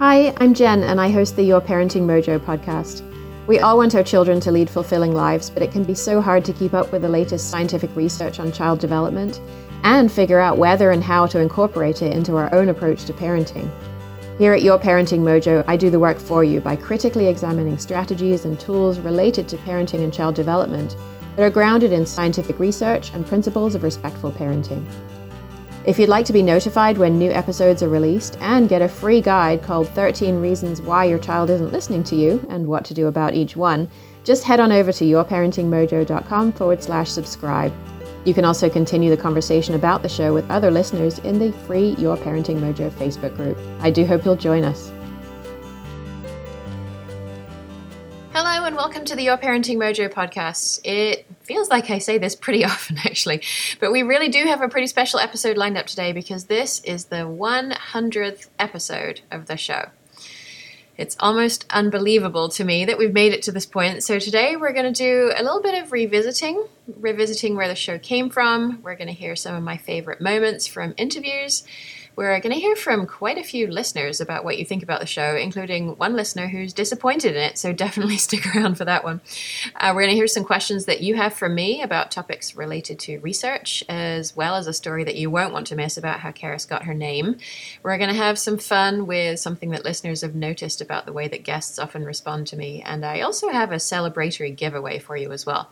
Hi, I'm Jen, and I host the Your Parenting Mojo podcast. We all want our children to lead fulfilling lives, but it can be so hard to keep up with the latest scientific research on child development and figure out whether and how to incorporate it into our own approach to parenting. Here at Your Parenting Mojo, I do the work for you by critically examining strategies and tools related to parenting and child development that are grounded in scientific research and principles of respectful parenting. If you'd like to be notified when new episodes are released and get a free guide called 13 Reasons Why Your Child Isn't Listening to You and what to do about each one, just head on over to yourparentingmojo.com forward slash subscribe. You can also continue the conversation about the show with other listeners in the free Your Parenting Mojo Facebook group. I do hope you'll join us. Hello, and welcome to the Your Parenting Mojo podcast. It feels like I say this pretty often, actually, but we really do have a pretty special episode lined up today because this is the 100th episode of the show. It's almost unbelievable to me that we've made it to this point. So, today we're going to do a little bit of revisiting, revisiting where the show came from. We're going to hear some of my favorite moments from interviews. We're going to hear from quite a few listeners about what you think about the show, including one listener who's disappointed in it, so definitely stick around for that one. Uh, we're going to hear some questions that you have from me about topics related to research, as well as a story that you won't want to miss about how Carys got her name. We're going to have some fun with something that listeners have noticed about the way that guests often respond to me, and I also have a celebratory giveaway for you as well.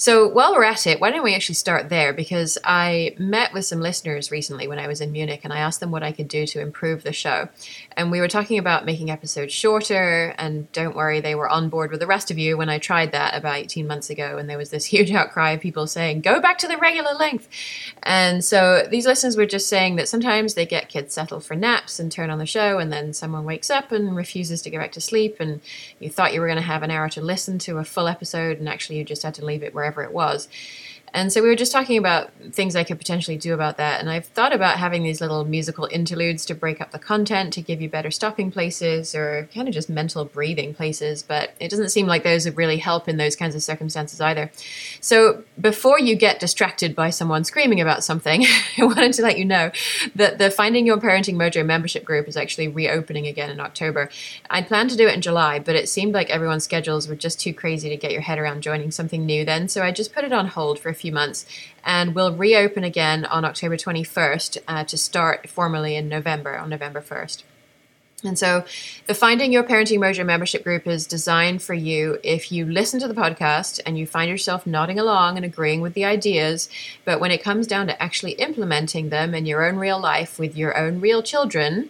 So while we're at it, why don't we actually start there? Because I met with some listeners recently when I was in Munich and I asked them what I could do to improve the show. And we were talking about making episodes shorter. And don't worry, they were on board with the rest of you when I tried that about 18 months ago. And there was this huge outcry of people saying, go back to the regular length. And so these listeners were just saying that sometimes they get kids settled for naps and turn on the show, and then someone wakes up and refuses to go back to sleep. And you thought you were going to have an hour to listen to a full episode, and actually you just had to leave it wherever wherever it was. And so we were just talking about things I could potentially do about that. And I've thought about having these little musical interludes to break up the content, to give you better stopping places or kind of just mental breathing places. But it doesn't seem like those would really help in those kinds of circumstances either. So before you get distracted by someone screaming about something, I wanted to let you know that the Finding Your Parenting Mojo membership group is actually reopening again in October. I'd planned to do it in July, but it seemed like everyone's schedules were just too crazy to get your head around joining something new then. So I just put it on hold for a few months and we'll reopen again on October 21st uh, to start formally in November, on November 1st. And so the Finding Your Parenting Mojo membership group is designed for you if you listen to the podcast and you find yourself nodding along and agreeing with the ideas, but when it comes down to actually implementing them in your own real life with your own real children,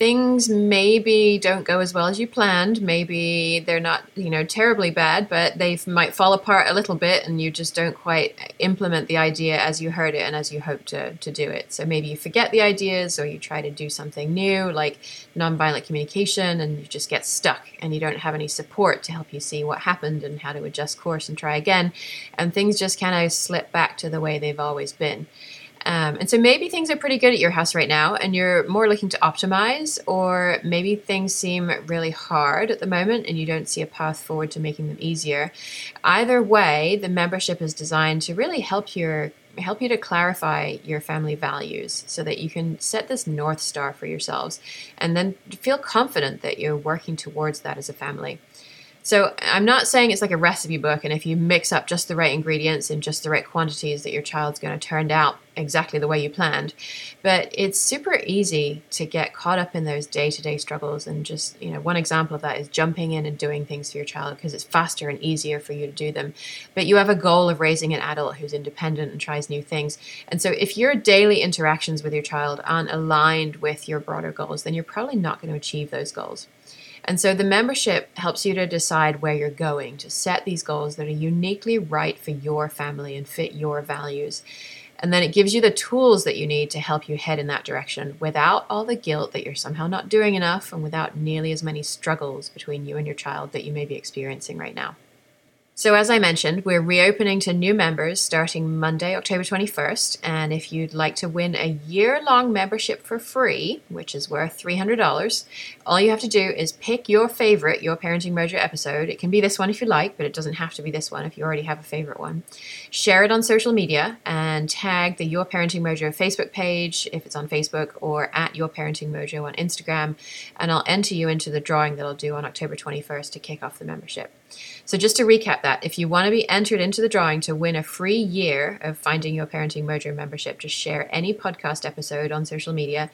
things maybe don't go as well as you planned. Maybe they're not, you know, terribly bad, but they might fall apart a little bit and you just don't quite implement the idea as you heard it and as you hoped to, to do it. So maybe you forget the ideas or you try to do something new like nonviolent communication and you just get stuck and you don't have any support to help you see what happened and how to adjust course and try again. And things just kind of slip back to the way they've always been. Um, and so maybe things are pretty good at your house right now and you're more looking to optimize, or maybe things seem really hard at the moment and you don't see a path forward to making them easier. Either way, the membership is designed to really help your help you to clarify your family values so that you can set this north star for yourselves and then feel confident that you're working towards that as a family. So I'm not saying it's like a recipe book, and if you mix up just the right ingredients in just the right quantities, that your child's going to turn out exactly the way you planned. But it's super easy to get caught up in those day-to-day struggles, and just you know, one example of that is jumping in and doing things for your child because it's faster and easier for you to do them. But you have a goal of raising an adult who's independent and tries new things, and so if your daily interactions with your child aren't aligned with your broader goals, then you're probably not going to achieve those goals. And so the membership helps you to decide where you're going, to set these goals that are uniquely right for your family and fit your values. And then it gives you the tools that you need to help you head in that direction without all the guilt that you're somehow not doing enough and without nearly as many struggles between you and your child that you may be experiencing right now. So, as I mentioned, we're reopening to new members starting Monday, October 21st. And if you'd like to win a year long membership for free, which is worth $300, all you have to do is pick your favorite Your Parenting Mojo episode. It can be this one if you like, but it doesn't have to be this one if you already have a favorite one. Share it on social media and tag the Your Parenting Mojo Facebook page if it's on Facebook or at Your Parenting Mojo on Instagram. And I'll enter you into the drawing that I'll do on October 21st to kick off the membership. So, just to recap that, if you want to be entered into the drawing to win a free year of Finding Your Parenting Mojo membership, just share any podcast episode on social media,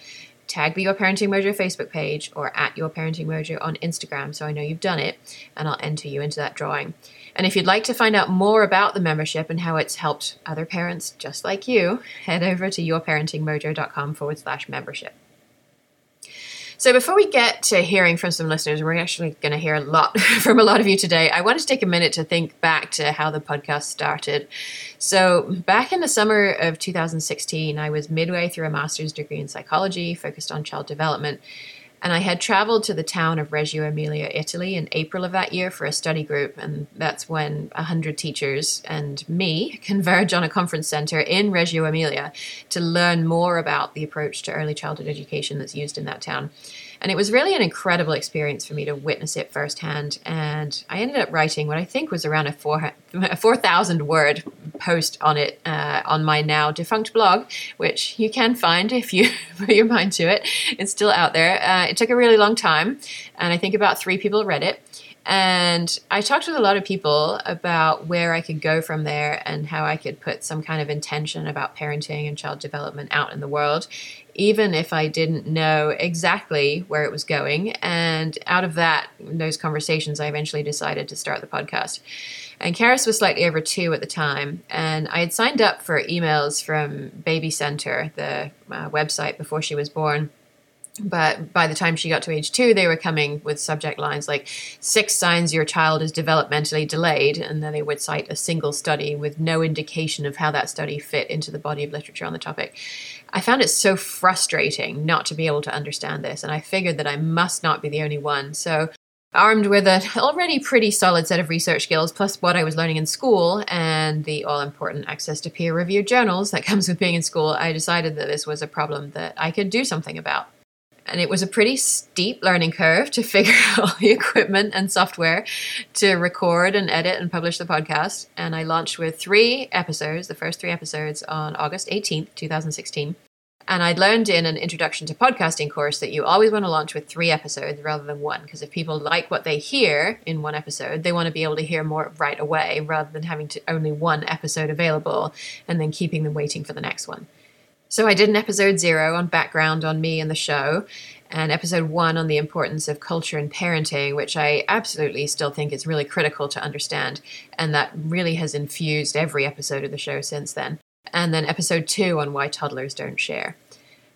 tag the Your Parenting Mojo Facebook page or at Your Parenting Mojo on Instagram so I know you've done it, and I'll enter you into that drawing. And if you'd like to find out more about the membership and how it's helped other parents just like you, head over to yourparentingmojo.com forward slash membership. So before we get to hearing from some listeners, we're actually going to hear a lot from a lot of you today. I wanted to take a minute to think back to how the podcast started. So back in the summer of 2016, I was midway through a master's degree in psychology focused on child development. And I had traveled to the town of Reggio Emilia, Italy in April of that year for a study group. And that's when 100 teachers and me converge on a conference center in Reggio Emilia to learn more about the approach to early childhood education that's used in that town. And it was really an incredible experience for me to witness it firsthand. And I ended up writing what I think was around a 4,000 4, word post on it uh, on my now defunct blog, which you can find if you put your mind to it. It's still out there. Uh, it took a really long time, and I think about three people read it. And I talked with a lot of people about where I could go from there and how I could put some kind of intention about parenting and child development out in the world, even if I didn't know exactly where it was going. And out of that, those conversations, I eventually decided to start the podcast. And Carys was slightly over two at the time, and I had signed up for emails from Baby Center, the uh, website, before she was born but by the time she got to age two, they were coming with subject lines like six signs your child is developmentally delayed, and then they would cite a single study with no indication of how that study fit into the body of literature on the topic. I found it so frustrating not to be able to understand this, and I figured that I must not be the only one. So, armed with an already pretty solid set of research skills, plus what I was learning in school and the all important access to peer reviewed journals that comes with being in school, I decided that this was a problem that I could do something about. And it was a pretty steep learning curve to figure out all the equipment and software to record and edit and publish the podcast. And I launched with three episodes, the first three episodes on August 18th, 2016. And I'd learned in an introduction to podcasting course that you always want to launch with three episodes rather than one. Because if people like what they hear in one episode, they want to be able to hear more right away rather than having to only one episode available and then keeping them waiting for the next one. So I did an episode zero on background on me and the show, and episode one on the importance of culture and parenting, which I absolutely still think is really critical to understand, and that really has infused every episode of the show since then. And then episode two on why toddlers don't share.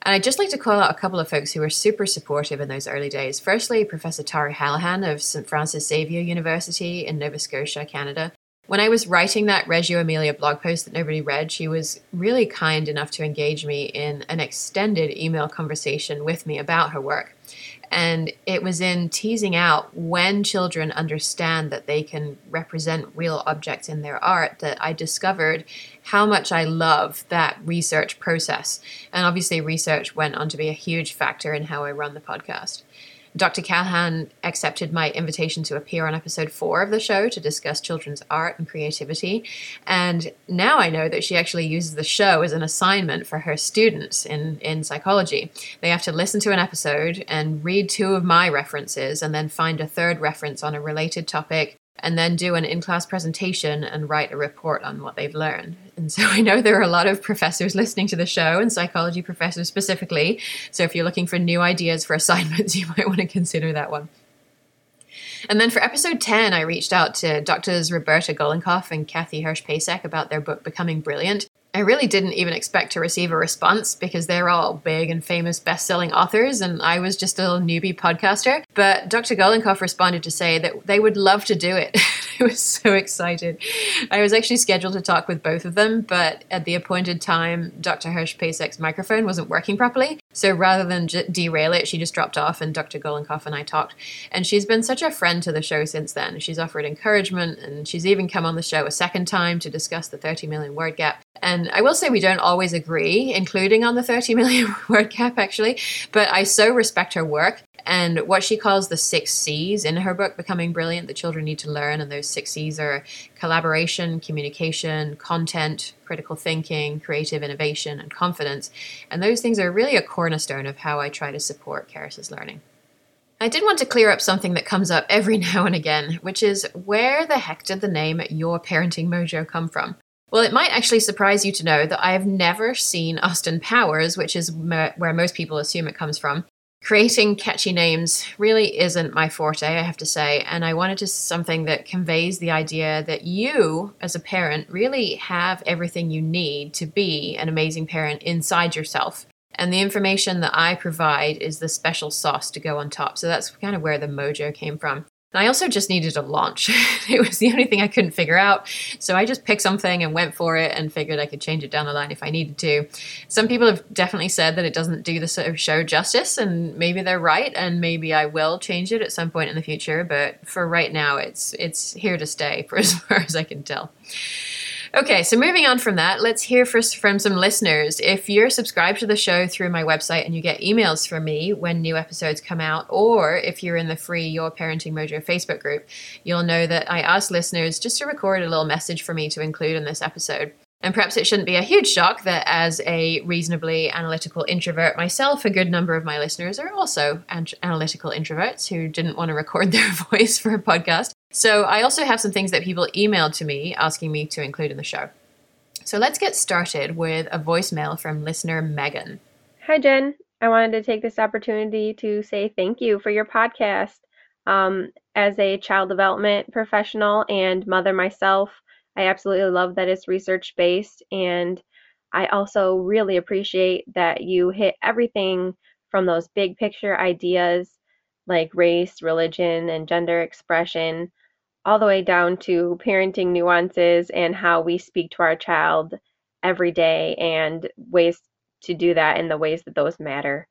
And I'd just like to call out a couple of folks who were super supportive in those early days. Firstly, Professor Tara Callaghan of St. Francis Xavier University in Nova Scotia, Canada, when I was writing that Reggio Emilia blog post that nobody read, she was really kind enough to engage me in an extended email conversation with me about her work. And it was in teasing out when children understand that they can represent real objects in their art that I discovered how much I love that research process. And obviously, research went on to be a huge factor in how I run the podcast. Dr. Callaghan accepted my invitation to appear on episode four of the show to discuss children's art and creativity. And now I know that she actually uses the show as an assignment for her students in, in psychology. They have to listen to an episode and read two of my references and then find a third reference on a related topic and then do an in class presentation and write a report on what they've learned. And so I know there are a lot of professors listening to the show, and psychology professors specifically. So if you're looking for new ideas for assignments, you might want to consider that one. And then for episode 10, I reached out to Doctors Roberta Golinkoff and Kathy Hirsh-Pasek about their book Becoming Brilliant. I really didn't even expect to receive a response because they're all big and famous best selling authors, and I was just a little newbie podcaster. But Dr. Golinkoff responded to say that they would love to do it. I was so excited. I was actually scheduled to talk with both of them, but at the appointed time, Dr. Hirsh-Pasek's microphone wasn't working properly. So rather than j- derail it, she just dropped off, and Dr. Golinkoff and I talked. And she's been such a friend to the show since then. She's offered encouragement, and she's even come on the show a second time to discuss the 30 million word gap. And I will say we don't always agree, including on the 30 million word cap, actually, but I so respect her work and what she calls the six C's in her book, Becoming Brilliant, that children need to learn. And those six C's are collaboration, communication, content, critical thinking, creative innovation, and confidence. And those things are really a cornerstone of how I try to support Carys's learning. I did want to clear up something that comes up every now and again, which is where the heck did the name Your Parenting Mojo come from? Well, it might actually surprise you to know that I have never seen Austin Powers, which is where most people assume it comes from, creating catchy names really isn't my forte, I have to say. And I wanted to something that conveys the idea that you, as a parent, really have everything you need to be an amazing parent inside yourself. And the information that I provide is the special sauce to go on top. So that's kind of where the mojo came from. I also just needed a launch. it was the only thing I couldn't figure out. So I just picked something and went for it and figured I could change it down the line if I needed to. Some people have definitely said that it doesn't do the sort of show justice, and maybe they're right, and maybe I will change it at some point in the future. But for right now, it's it's here to stay for as far as I can tell. Okay, so moving on from that, let's hear first from some listeners. If you're subscribed to the show through my website and you get emails from me when new episodes come out, or if you're in the free Your Parenting Mojo Facebook group, you'll know that I ask listeners just to record a little message for me to include in this episode. And perhaps it shouldn't be a huge shock that, as a reasonably analytical introvert myself, a good number of my listeners are also analytical introverts who didn't want to record their voice for a podcast. So, I also have some things that people emailed to me asking me to include in the show. So, let's get started with a voicemail from listener Megan. Hi, Jen. I wanted to take this opportunity to say thank you for your podcast. Um, as a child development professional and mother myself, I absolutely love that it's research based. And I also really appreciate that you hit everything from those big picture ideas like race, religion, and gender expression, all the way down to parenting nuances and how we speak to our child every day and ways to do that in the ways that those matter.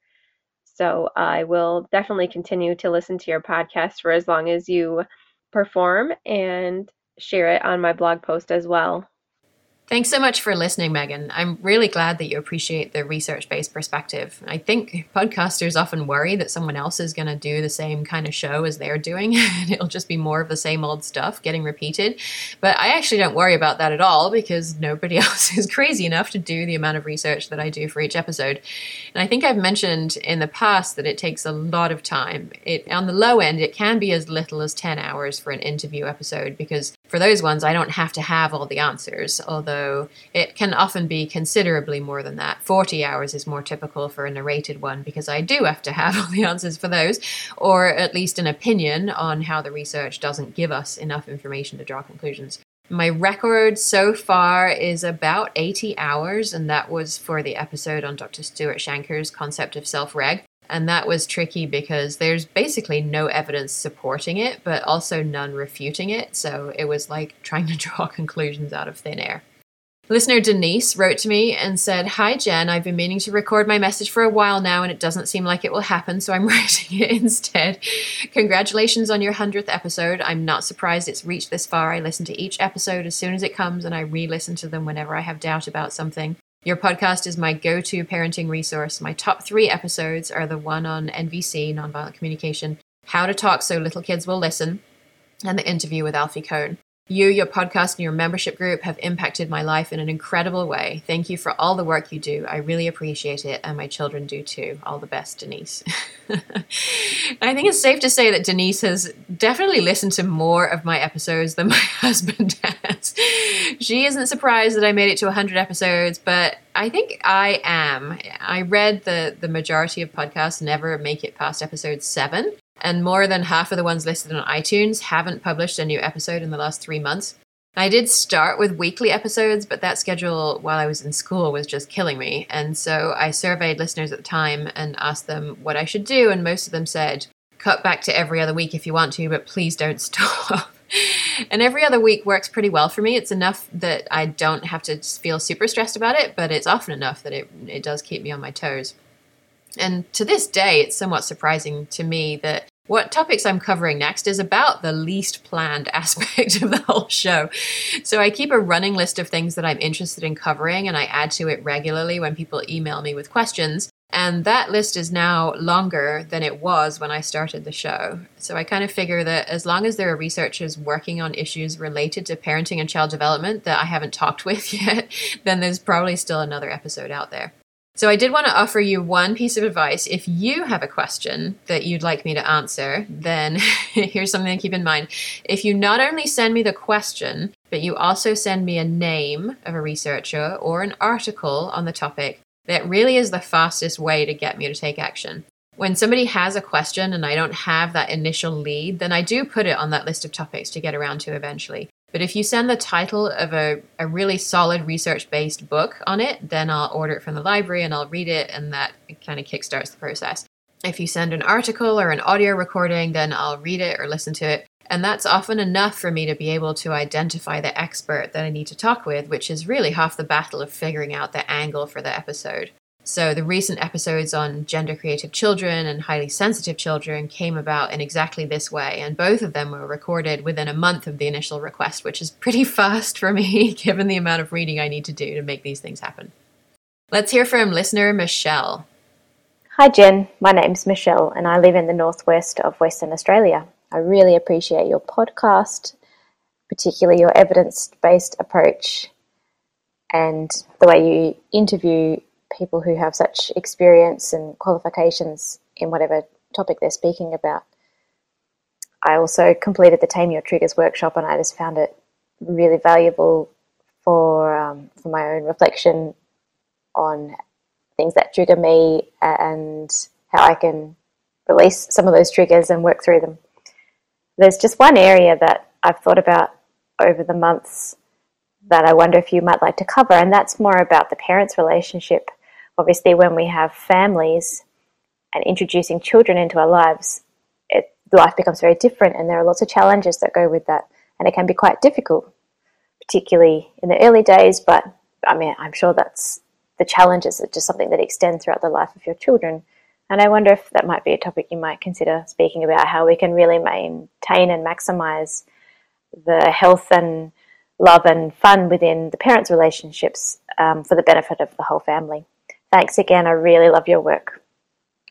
So I will definitely continue to listen to your podcast for as long as you perform and share it on my blog post as well. Thanks so much for listening, Megan. I'm really glad that you appreciate the research based perspective. I think podcasters often worry that someone else is going to do the same kind of show as they're doing, and it'll just be more of the same old stuff getting repeated. But I actually don't worry about that at all because nobody else is crazy enough to do the amount of research that I do for each episode. And I think I've mentioned in the past that it takes a lot of time. It, on the low end, it can be as little as 10 hours for an interview episode because for those ones, I don't have to have all the answers, although it can often be considerably more than that. 40 hours is more typical for a narrated one because I do have to have all the answers for those, or at least an opinion on how the research doesn't give us enough information to draw conclusions. My record so far is about 80 hours, and that was for the episode on Dr. Stuart Shanker's concept of self reg. And that was tricky because there's basically no evidence supporting it, but also none refuting it. So it was like trying to draw conclusions out of thin air. Listener Denise wrote to me and said, Hi, Jen. I've been meaning to record my message for a while now, and it doesn't seem like it will happen, so I'm writing it instead. Congratulations on your 100th episode. I'm not surprised it's reached this far. I listen to each episode as soon as it comes, and I re listen to them whenever I have doubt about something. Your podcast is my go to parenting resource. My top three episodes are the one on NVC, nonviolent communication, how to talk so little kids will listen, and the interview with Alfie Kohn. You, your podcast, and your membership group have impacted my life in an incredible way. Thank you for all the work you do. I really appreciate it, and my children do too. All the best, Denise. I think it's safe to say that Denise has definitely listened to more of my episodes than my husband has. She isn't surprised that I made it to 100 episodes, but I think I am. I read the the majority of podcasts never make it past episode 7 and more than half of the ones listed on iTunes haven't published a new episode in the last three months. I did start with weekly episodes, but that schedule while I was in school was just killing me. And so I surveyed listeners at the time and asked them what I should do, and most of them said, cut back to every other week if you want to, but please don't stop. and every other week works pretty well for me. It's enough that I don't have to feel super stressed about it, but it's often enough that it, it does keep me on my toes. And to this day, it's somewhat surprising to me that what topics I'm covering next is about the least planned aspect of the whole show. So I keep a running list of things that I'm interested in covering and I add to it regularly when people email me with questions. And that list is now longer than it was when I started the show. So I kind of figure that as long as there are researchers working on issues related to parenting and child development that I haven't talked with yet, then there's probably still another episode out there. So I did want to offer you one piece of advice. If you have a question that you'd like me to answer, then here's something to keep in mind. If you not only send me the question, but you also send me a name of a researcher or an article on the topic, that really is the fastest way to get me to take action. When somebody has a question and I don't have that initial lead, then I do put it on that list of topics to get around to eventually. But if you send the title of a, a really solid research based book on it, then I'll order it from the library and I'll read it, and that kind of kickstarts the process. If you send an article or an audio recording, then I'll read it or listen to it. And that's often enough for me to be able to identify the expert that I need to talk with, which is really half the battle of figuring out the angle for the episode. So, the recent episodes on gender creative children and highly sensitive children came about in exactly this way, and both of them were recorded within a month of the initial request, which is pretty fast for me given the amount of reading I need to do to make these things happen. Let's hear from listener Michelle. Hi, Jen. My name's Michelle, and I live in the northwest of Western Australia. I really appreciate your podcast, particularly your evidence based approach and the way you interview people who have such experience and qualifications in whatever topic they're speaking about. I also completed the Tame Your Triggers workshop, and I just found it really valuable for um, for my own reflection on things that trigger me and how I can release some of those triggers and work through them. There's just one area that I've thought about over the months that I wonder if you might like to cover, and that's more about the parents' relationship obviously when we have families and introducing children into our lives, it, life becomes very different, and there are lots of challenges that go with that, and it can be quite difficult, particularly in the early days. But I mean, I'm sure that's the challenges are just something that extend throughout the life of your children. And I wonder if that might be a topic you might consider speaking about how we can really maintain and maximize the health and love and fun within the parents' relationships um, for the benefit of the whole family. Thanks again. I really love your work.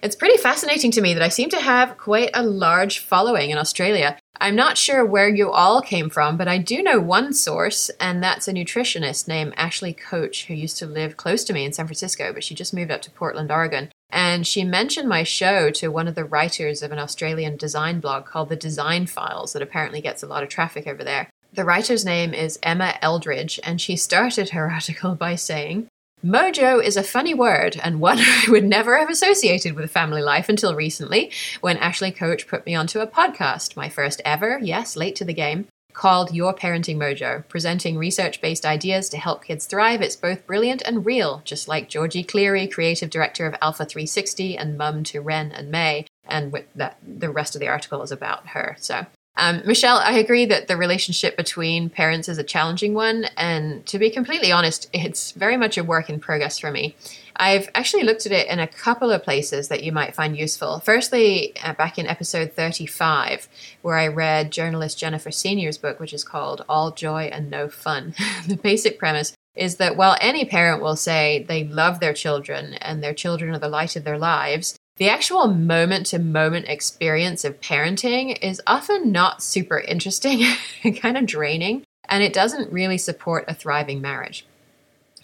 It's pretty fascinating to me that I seem to have quite a large following in Australia. I'm not sure where you all came from, but I do know one source, and that's a nutritionist named Ashley Coach, who used to live close to me in San Francisco, but she just moved up to Portland, Oregon. And she mentioned my show to one of the writers of an Australian design blog called The Design Files, that apparently gets a lot of traffic over there. The writer's name is Emma Eldridge, and she started her article by saying, Mojo is a funny word and one I would never have associated with family life until recently when Ashley Coach put me onto a podcast, my first ever, yes, late to the game, called Your Parenting Mojo, presenting research based ideas to help kids thrive. It's both brilliant and real, just like Georgie Cleary, creative director of Alpha 360 and mum to Ren and May. And that, the rest of the article is about her. So um, Michelle, I agree that the relationship between parents is a challenging one. And to be completely honest, it's very much a work in progress for me. I've actually looked at it in a couple of places that you might find useful. Firstly, uh, back in episode 35, where I read journalist Jennifer Senior's book, which is called All Joy and No Fun. the basic premise is that while any parent will say they love their children and their children are the light of their lives, the actual moment to moment experience of parenting is often not super interesting and kind of draining, and it doesn't really support a thriving marriage.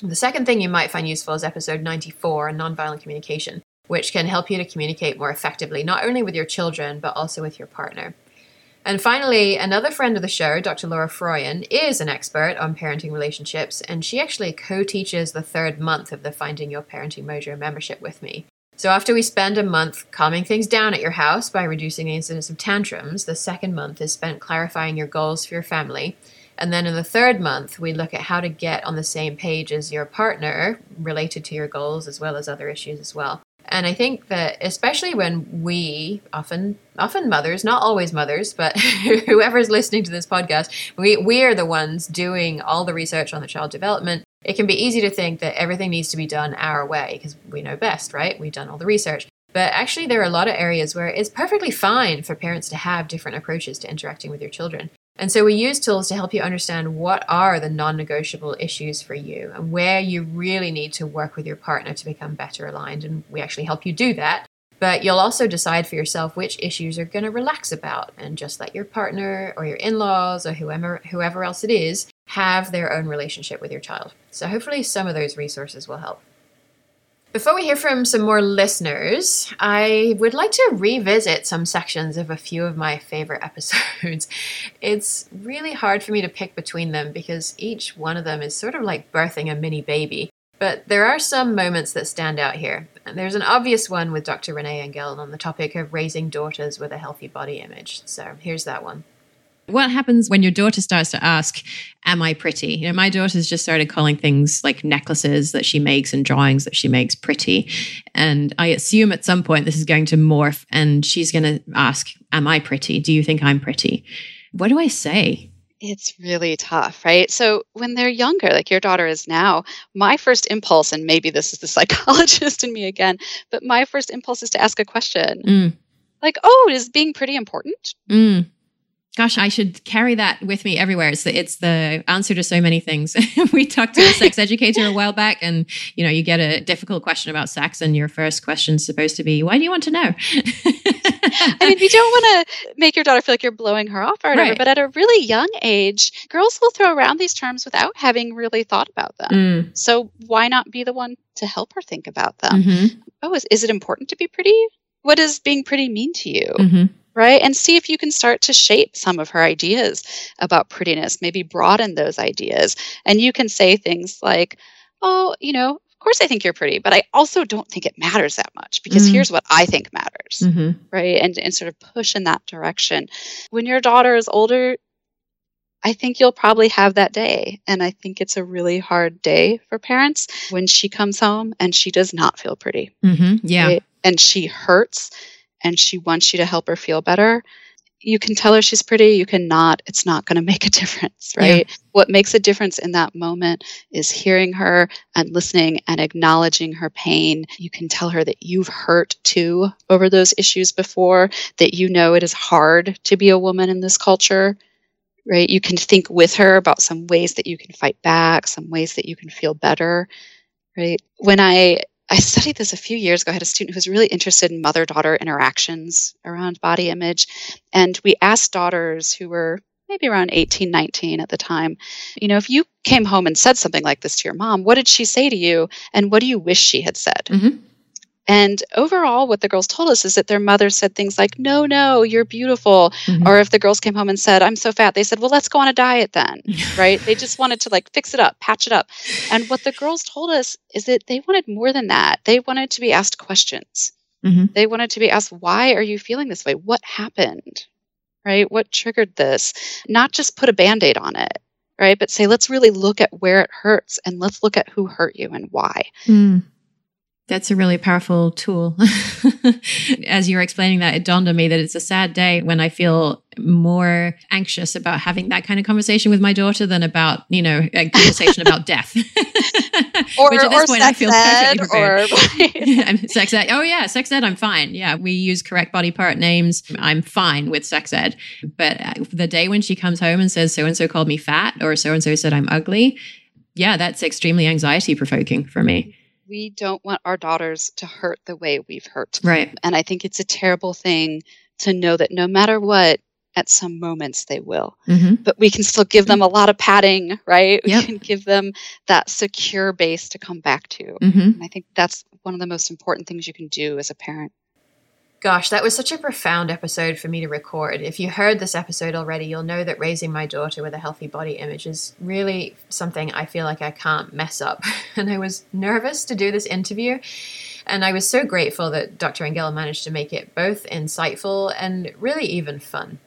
The second thing you might find useful is episode 94 on nonviolent communication, which can help you to communicate more effectively, not only with your children, but also with your partner. And finally, another friend of the show, Dr. Laura Froyen, is an expert on parenting relationships, and she actually co teaches the third month of the Finding Your Parenting Mojo membership with me. So, after we spend a month calming things down at your house by reducing the incidence of tantrums, the second month is spent clarifying your goals for your family. And then in the third month, we look at how to get on the same page as your partner related to your goals as well as other issues as well. And I think that especially when we often often mothers, not always mothers, but whoever's listening to this podcast, we we are the ones doing all the research on the child development. It can be easy to think that everything needs to be done our way because we know best, right? We've done all the research. But actually, there are a lot of areas where it's perfectly fine for parents to have different approaches to interacting with your children. And so we use tools to help you understand what are the non negotiable issues for you and where you really need to work with your partner to become better aligned. And we actually help you do that. But you'll also decide for yourself which issues you're going to relax about and just let your partner or your in laws or whoever, whoever else it is have their own relationship with your child. So hopefully, some of those resources will help. Before we hear from some more listeners, I would like to revisit some sections of a few of my favorite episodes. It's really hard for me to pick between them because each one of them is sort of like birthing a mini baby. But there are some moments that stand out here. And there's an obvious one with Dr. Renee Engeln on the topic of raising daughters with a healthy body image. So here's that one. What happens when your daughter starts to ask, Am I pretty? You know, my daughter's just started calling things like necklaces that she makes and drawings that she makes pretty. And I assume at some point this is going to morph and she's going to ask, Am I pretty? Do you think I'm pretty? What do I say? It's really tough, right? So when they're younger, like your daughter is now, my first impulse, and maybe this is the psychologist in me again, but my first impulse is to ask a question. Mm. Like, oh, is being pretty important? Mm. Gosh, I should carry that with me everywhere. It's the, it's the answer to so many things. we talked to a sex educator a while back, and you know, you get a difficult question about sex, and your first question is supposed to be, "Why do you want to know?" I mean, you don't want to make your daughter feel like you're blowing her off or whatever, Right. but at a really young age, girls will throw around these terms without having really thought about them. Mm. So why not be the one to help her think about them? Mhm. Oh, is, is it important to be pretty? What does being pretty mean to you? Mhm. Right? And see if you can start to shape some of her ideas about prettiness, maybe broaden those ideas. And you can say things like, oh, you know, of course I think you're pretty, but I also don't think it matters that much because Mm. here's what I think matters, Mhm. right? And, and sort of push in that direction. When your daughter is older, I think you'll probably have that day. And I think it's a really hard day for parents when she comes home and she does not feel pretty Mhm. Yeah. right? and she hurts and she wants you to help her feel better you can tell her she's pretty you cannot it's not going to make a difference right? What makes a difference in that moment is hearing her and listening and acknowledging her pain. You can tell her that you've hurt too over those issues before that you know it is hard to be a woman in this culture right? You can think with her about some ways that you can fight back some ways that you can feel better right? When i I studied this a few years ago. I had a student who was really interested in mother daughter interactions around body image. And we asked daughters who were maybe around 18, 19 at the time, you know, if you came home and said something like this to your mom, what did she say to you? And what do you wish she had said? Mhm. And overall, what the girls told us is that their mother said things like, no, no, you're beautiful. Mhm. Or if the girls came home and said, I'm so fat, they said, well, let's go on a diet then right? They just wanted to like fix it up, patch it up. And what the girls told us is that they wanted more than that. They wanted to be asked questions. Mhm. They wanted to be asked, why are you feeling this way? What happened? Right? What triggered this? Not just put a band aid on it, right? But say, let's really look at where it hurts and let's look at who hurt you and why. Mm. That's a really powerful tool. As you were explaining that, it dawned on me that it's a sad day when I feel more anxious about having that kind of conversation with my daughter than about, you know, a conversation about death. Or, Which at this or point I feel ed, perfectly prepared. or I'm sex ed. Oh yeah, sex ed. I'm fine. Yeah, we use correct body part names. I'm fine with sex ed. But uh, the day when she comes home and says so and so called me fat or so and so said I'm ugly, yeah, that's extremely anxiety provoking for me. We don't want our daughters to hurt the way we've hurt. Right. And I think it's a terrible thing to know that no matter what, at some moments they will. hmm But we can still give them a lot of padding, right? Yep. We can give them that secure base to come back to. hmm And I think that's one of the most important things you can do as a parent. Gosh, that was such a profound episode for me to record. If you heard this episode already, you'll know that raising my daughter with a healthy body image is really something I feel like I can't mess up. And I was nervous to do this interview. And I was so grateful that Dr. Engeln managed to make it both insightful and really even fun.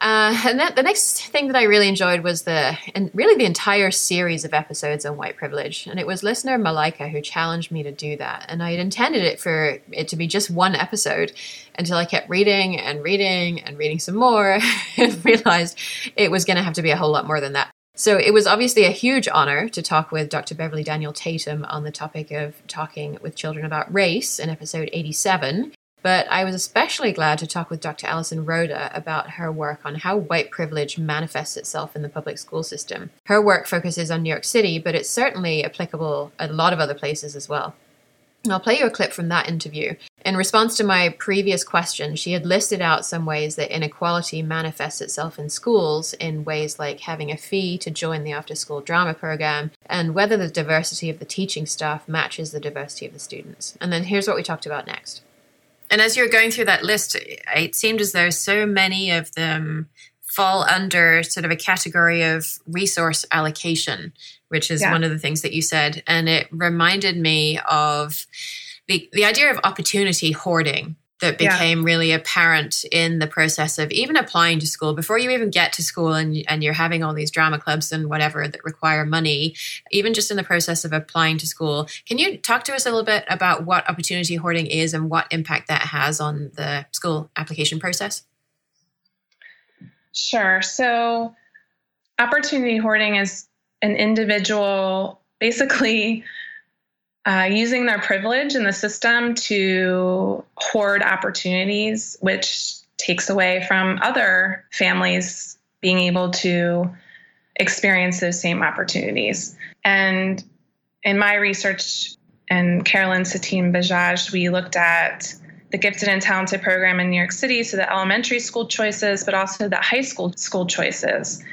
Uh, and then the next thing that I really enjoyed was the, and really the entire series of episodes on white privilege. And it was listener Malika who challenged me to do that. And I had intended it for it to be just one episode until I kept reading and reading and reading some more and realized it was going to have to be a whole lot more than that. So it was obviously a huge honor to talk with Dr. Beverly Daniel Tatum on the topic of talking with children about race in episode 87. But I was especially glad to talk with Dr. Allison Roda about her work on how white privilege manifests itself in the public school system. Her work focuses on New York City, but it's certainly applicable a lot of other places as well. I'll play you a clip from that interview. In response to my previous question, she had listed out some ways that inequality manifests itself in schools in ways like having a fee to join the after school drama program and whether the diversity of the teaching staff matches the diversity of the students. And then here's what we talked about next. And as you're going through that list, it seemed as though so many of them fall under sort of a category of resource allocation, which is yeah. one of the things that you said. And it reminded me of the, the idea of opportunity hoarding that became yeah. really apparent in the process of even applying to school. Before you even get to school and, and you're having all these drama clubs and whatever that require money even just in the process of applying to school can you talk to us a little bit about what opportunity hoarding is and what impact that has on the school application process? Sure. So opportunity hoarding is an individual basically uh, using their privilege in the system to hoard opportunities, which takes away from other families being able to experience those same opportunities. And in my research, and Carolyn Sattin-Bajaj, we looked at the gifted and talented program in New York City, so the elementary school choices, but also the high school school choices,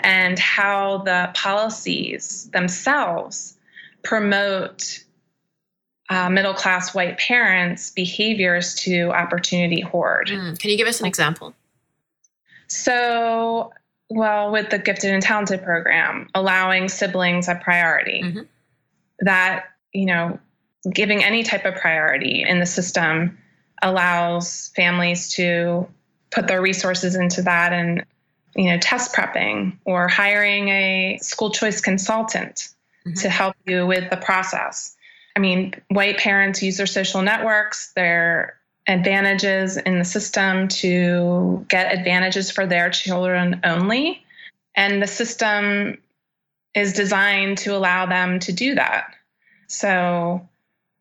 and how the policies themselves promote uh, middle class white parents' behaviors to opportunity hoard. Mm. Can you give us an example? So, well, with the gifted and talented program, allowing siblings a priority, mm-hmm. that, you know, giving any type of priority in the system allows families to put their resources into that and, you know, test prepping or hiring a school choice consultant mm-hmm. to help you with the process. I mean, white parents use their social networks, their advantages in the system to get advantages for their children only. And the system is designed to allow them to do that. So,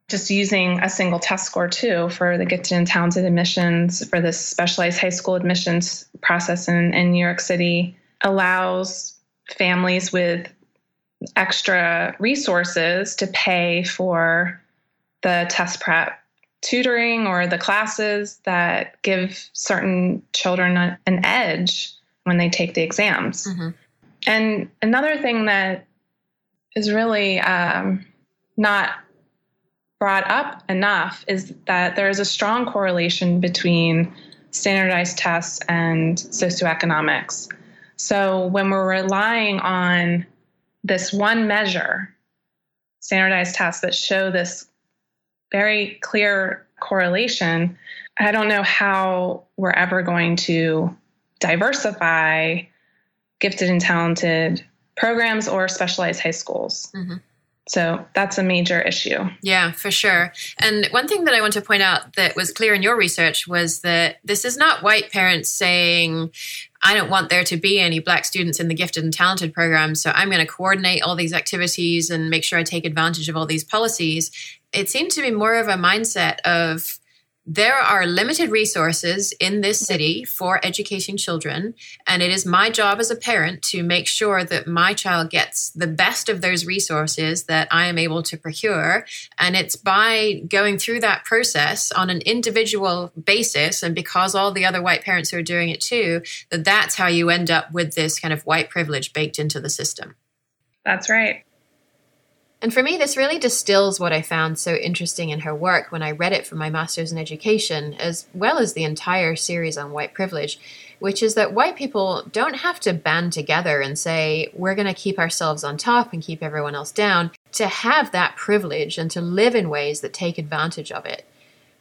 just using a single test score too for the gifted and talented admissions for this specialized high school admissions process in, in New York City allows families with extra resources to pay for the test prep tutoring or the classes that give certain children a, an edge when they take the exams. Mm-hmm. And another thing that is really um, not brought up enough is that there is a strong correlation between standardized tests and socioeconomics. So when we're relying on this one measure, standardized tests that show this very clear correlation, I don't know how we're ever going to diversify gifted and talented programs or specialized high schools. Mm-hmm. So that's a major issue. Yeah, for sure. And one thing that I want to point out that was clear in your research was that this is not white parents saying, I don't want there to be any black students in the gifted and talented program, so I'm going to coordinate all these activities and make sure I take advantage of all these policies. It seemed to be more of a mindset of there are limited resources in this city for educating children, and it is my job as a parent to make sure that my child gets the best of those resources that I am able to procure. And it's by going through that process on an individual basis, and because all the other white parents are doing it too, that that's how you end up with this kind of white privilege baked into the system. That's right. And for me, this really distills what I found so interesting in her work when I read it for my master's in education, as well as the entire series on white privilege, which is that white people don't have to band together and say, we're going to keep ourselves on top and keep everyone else down, to have that privilege and to live in ways that take advantage of it.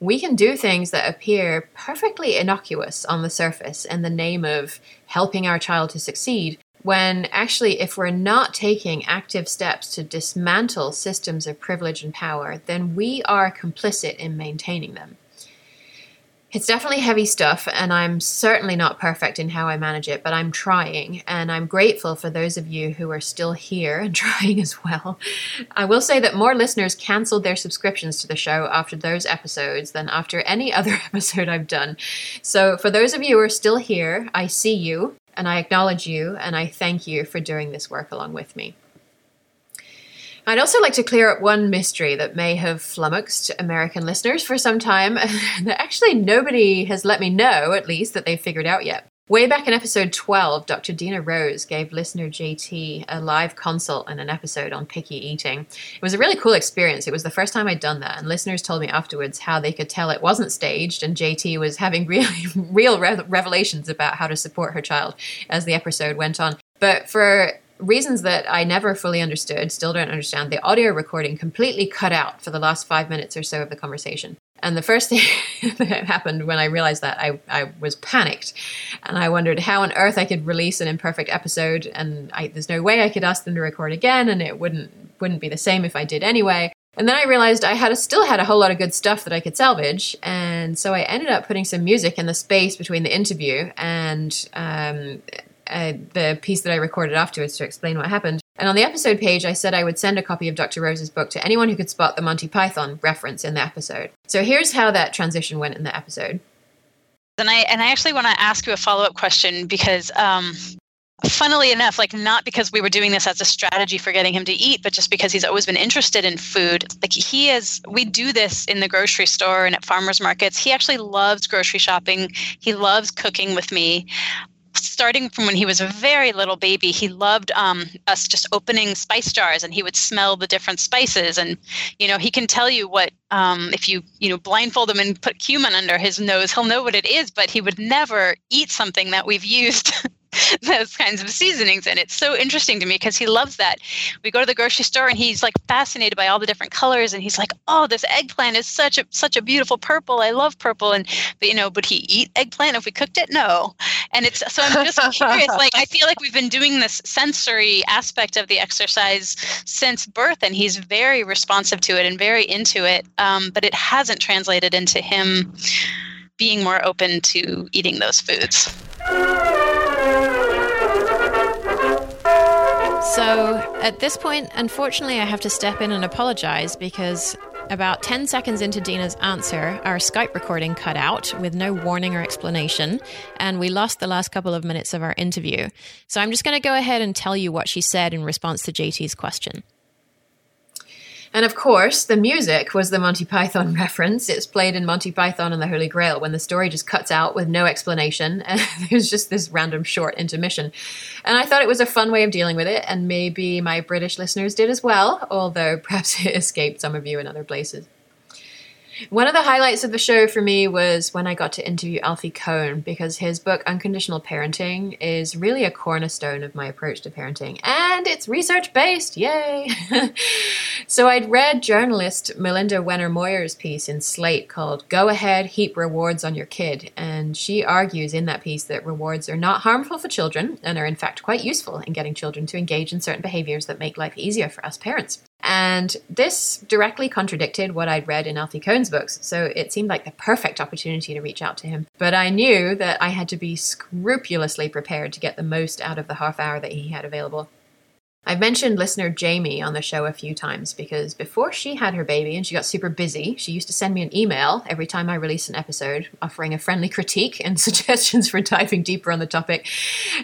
we can do things that appear perfectly innocuous on the surface in the name of helping our child to succeed, when actually, if we're not taking active steps to dismantle systems of privilege and power, then we are complicit in maintaining them. It's definitely heavy stuff, and I'm certainly not perfect in how I manage it, but I'm trying, and I'm grateful for those of you who are still here and trying as well. I will say that more listeners canceled their subscriptions to the show after those episodes than after any other episode I've done. So, for those of you who are still here, I see you, and I acknowledge you, and I thank you for doing this work along with me. I'd also like to clear up one mystery that may have flummoxed American listeners for some time that actually nobody has let me know, at least, that they've figured out yet. Way back in episode 12, Dr. Dina Rose gave listener JT a live consult and an episode on picky eating. It was a really cool experience. It was the first time I'd done that, and listeners told me afterwards how they could tell it wasn't staged, and JT was having really real re- revelations about how to support her child as the episode went on. But for reasons that I never fully understood, still don't understand, the audio recording completely cut out for the last five minutes or so of the conversation. And the first thing that happened when I realized that, I, I was panicked. And I wondered how on earth I could release an imperfect episode. And I, there's no way I could ask them to record again, and it wouldn't wouldn't be the same if I did anyway. And then I realized I had a, still had a whole lot of good stuff that I could salvage, and so I ended up putting some music in the space between the interview and um, uh, the piece that I recorded afterwards to explain what happened. And on the episode page, I said I would send a copy of Dr. Rose's book to anyone who could spot the Monty Python reference in the episode. So here's how that transition went in the episode. And I and I actually want to ask you a follow up question because um, funnily enough, like not because we were doing this as a strategy for getting him to eat, but just because he's always been interested in food. Like he is, we do this in the grocery store and at farmers markets. He actually loves grocery shopping. He loves cooking with me starting from when he was a very little baby, he loved um, us just opening spice jars, and he would smell the different spices. And you know, he can tell you what um, if you you know blindfold him and put cumin under his nose, he'll know what it is. But he would never eat something that we've used those kinds of seasonings. And it's so interesting to me because he loves that. We go to the grocery store and he's like fascinated by all the different colors and he's like oh this eggplant is such a such a beautiful purple. I love purple. And but you know would he eat eggplant if we cooked it? No. And it's so i'm just curious like i feel like we've been doing this sensory aspect of the exercise since birth and he's very responsive to it and very into it um, but it hasn't translated into him being more open to eating those foods so at this point, unfortunately, I have to step in and apologize because about 10 seconds into Dina's answer, our Skype recording cut out with no warning or explanation, and we lost the last couple of minutes of our interview. So I'm just going to go ahead and tell you what she said in response to JT's question. And of course, the music was the Monty Python reference. It's played in Monty Python and the Holy Grail when the story just cuts out with no explanation. And there's just this random short intermission. And I thought it was a fun way of dealing with it, and maybe my British listeners did as well, although perhaps it escaped some of you in other places. One of the highlights of the show for me was when I got to interview Alfie Kohn because his book Unconditional Parenting is really a cornerstone of my approach to parenting and it's research based. Yay! so I'd read journalist Melinda Wenner Moyer's piece in Slate called Go Ahead, Heap Rewards on Your Kid. And she argues in that piece that rewards are not harmful for children and are in fact quite useful in getting children to engage in certain behaviors that make life easier for us parents. And this directly contradicted what I'd read in Alfie Kohn's books, so it seemed like the perfect opportunity to reach out to him. But I knew that I had to be scrupulously prepared to get the most out of the half hour that he had available. I've mentioned listener Jamie on the show a few times because before she had her baby and she got super busy, she used to send me an email every time I released an episode offering a friendly critique and suggestions for diving deeper on the topic.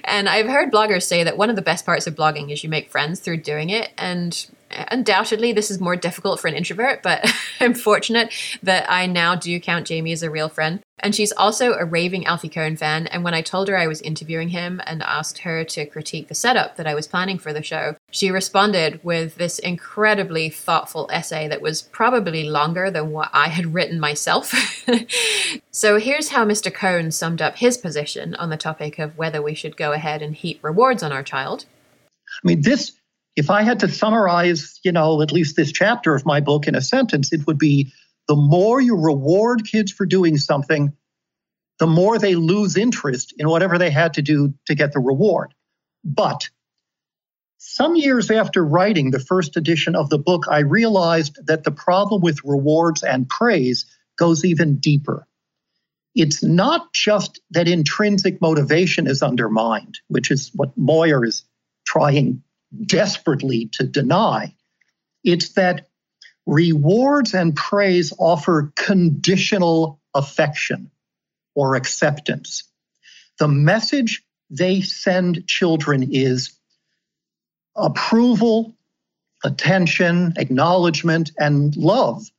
And I've heard bloggers say that one of the best parts of blogging is you make friends through doing it. And undoubtedly this is more difficult for an introvert, but I'm fortunate that I now do count Jamie as a real friend. And she's also a raving Alfie Kohn fan. And when I told her I was interviewing him and asked her to critique the setup that I was planning for the show, she responded with this incredibly thoughtful essay that was probably longer than what I had written myself. so here's how Mr. Kohn summed up his position on the topic of whether we should go ahead and heap rewards on our child. I mean, this if I had to summarize, you know, at least this chapter of my book in a sentence, it would be the more you reward kids for doing something, the more they lose interest in whatever they had to do to get the reward. But some years after writing the first edition of the book, I realized that the problem with rewards and praise goes even deeper. It's not just that intrinsic motivation is undermined, which is what Moyer is trying desperately to deny. It's that rewards and praise offer conditional affection or acceptance. The message they send children is approval, attention, acknowledgement, and love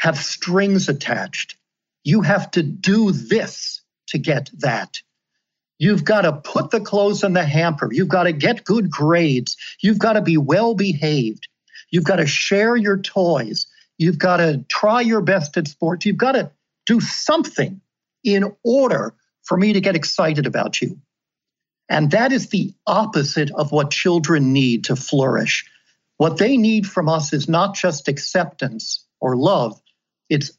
have strings attached. You have to do this to get that. You've got to put the clothes in the hamper. You've got to get good grades. You've got to be well behaved. You've got to share your toys. You've got to try your best at sports. You've got to do something in order for me to get excited about you. And that is the opposite of what children need to flourish. What they need from us is not just acceptance or love, it's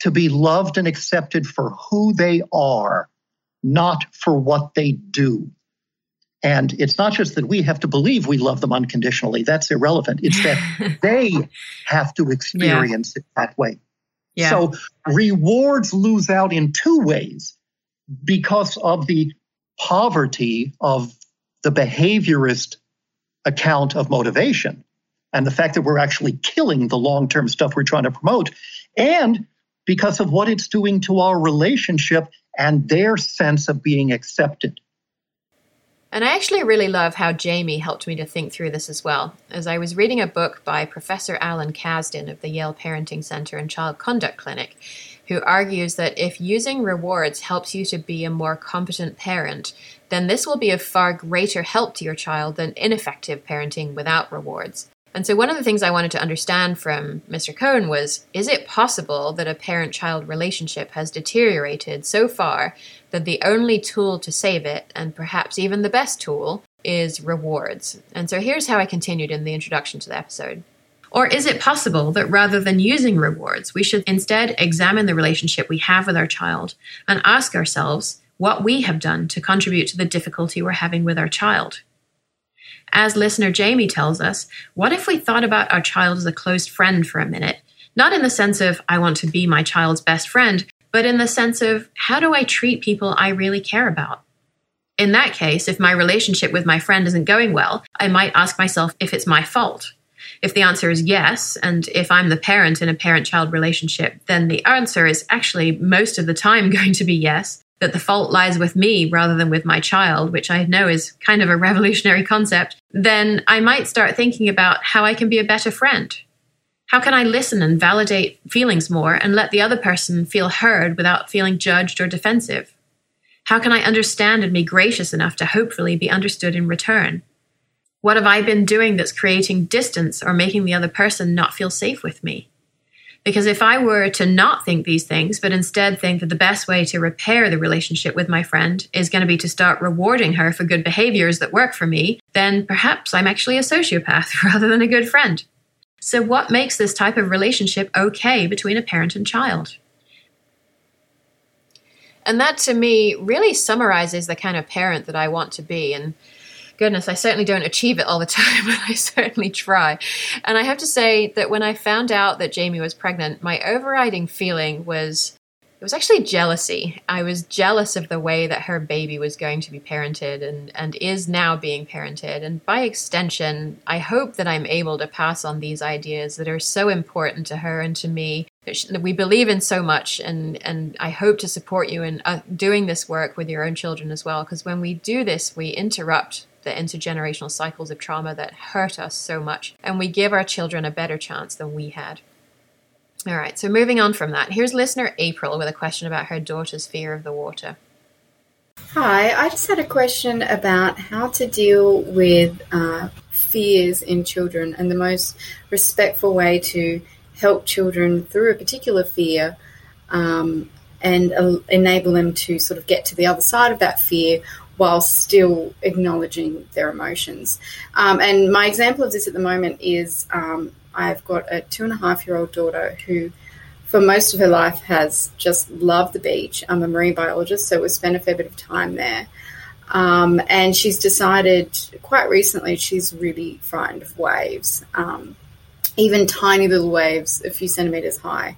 to be loved and accepted for who they are, not for what they do. And it's not just that we have to believe we love them unconditionally, that's irrelevant. It's that they have to experience yeah. it that way. Yeah. So rewards lose out in two ways because of the poverty of the behaviorist account of motivation and the fact that we're actually killing the long term stuff we're trying to promote, and because of what it's doing to our relationship and their sense of being accepted. And I actually really love how Jamie helped me to think through this as well. As I was reading a book by Professor Alan Kazdin of the Yale Parenting Center and Child Conduct Clinic, who argues that if using rewards helps you to be a more competent parent, then this will be of far greater help to your child than ineffective parenting without rewards. And so, one of the things I wanted to understand from Mr. Kohn was is it possible that a parent child relationship has deteriorated so far that the only tool to save it, and perhaps even the best tool, is rewards? And so, here's how I continued in the introduction to the episode. Or is it possible that rather than using rewards, we should instead examine the relationship we have with our child and ask ourselves what we have done to contribute to the difficulty we're having with our child? As listener Jamie tells us, what if we thought about our child as a close friend for a minute? Not in the sense of, I want to be my child's best friend, but in the sense of, how do I treat people I really care about? In that case, if my relationship with my friend isn't going well, I might ask myself if it's my fault. If the answer is yes, and if I'm the parent in a parent child relationship, then the answer is actually most of the time going to be yes that the fault lies with me rather than with my child, which I know is kind of a revolutionary concept, then I might start thinking about how I can be a better friend. How can I listen and validate feelings more and let the other person feel heard without feeling judged or defensive? How can I understand and be gracious enough to hopefully be understood in return? What have I been doing that's creating distance or making the other person not feel safe with me? Because if I were to not think these things, but instead think that the best way to repair the relationship with my friend is going to be to start rewarding her for good behaviors that work for me, then perhaps I'm actually a sociopath rather than a good friend. So, what makes this type of relationship okay between a parent and child? And that to me really summarizes the kind of parent that I want to be. And goodness, I certainly don't achieve it all the time, but I certainly try. And I have to say that when I found out that Jamie was pregnant, my overriding feeling was it was actually jealousy. I was jealous of the way that her baby was going to be parented and, and is now being parented. And by extension, I hope that I'm able to pass on these ideas that are so important to her and to me that we believe in so much. And, and I hope to support you in uh, doing this work with your own children as well. Because when we do this, we interrupt the intergenerational cycles of trauma that hurt us so much, and we give our children a better chance than we had. All right, so moving on from that, here's listener April with a question about her daughter's fear of the water. Hi, I just had a question about how to deal with uh, fears in children and the most respectful way to help children through a particular fear um, and uh, enable them to sort of get to the other side of that fear while still acknowledging their emotions. Um, and my example of this at the moment is um, I've got a two and a half year old daughter who for most of her life has just loved the beach. I'm a marine biologist, so we spent a fair bit of time there. Um, and she's decided quite recently she's really frightened of waves, um, even tiny little waves a few centimeters high.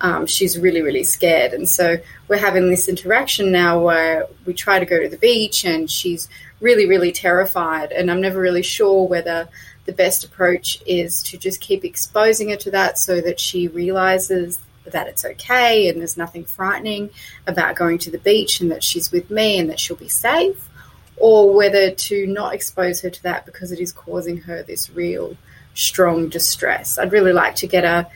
Um, she's really, really scared. And so we're having this interaction now where we try to go to the beach and she's really, really terrified. And I'm never really sure whether the best approach is to just keep exposing her to that so that she realizes that it's okay and there's nothing frightening about going to the beach and that she's with me and that she'll be safe, or whether to not expose her to that because it is causing her this real strong distress. I'd really like to get her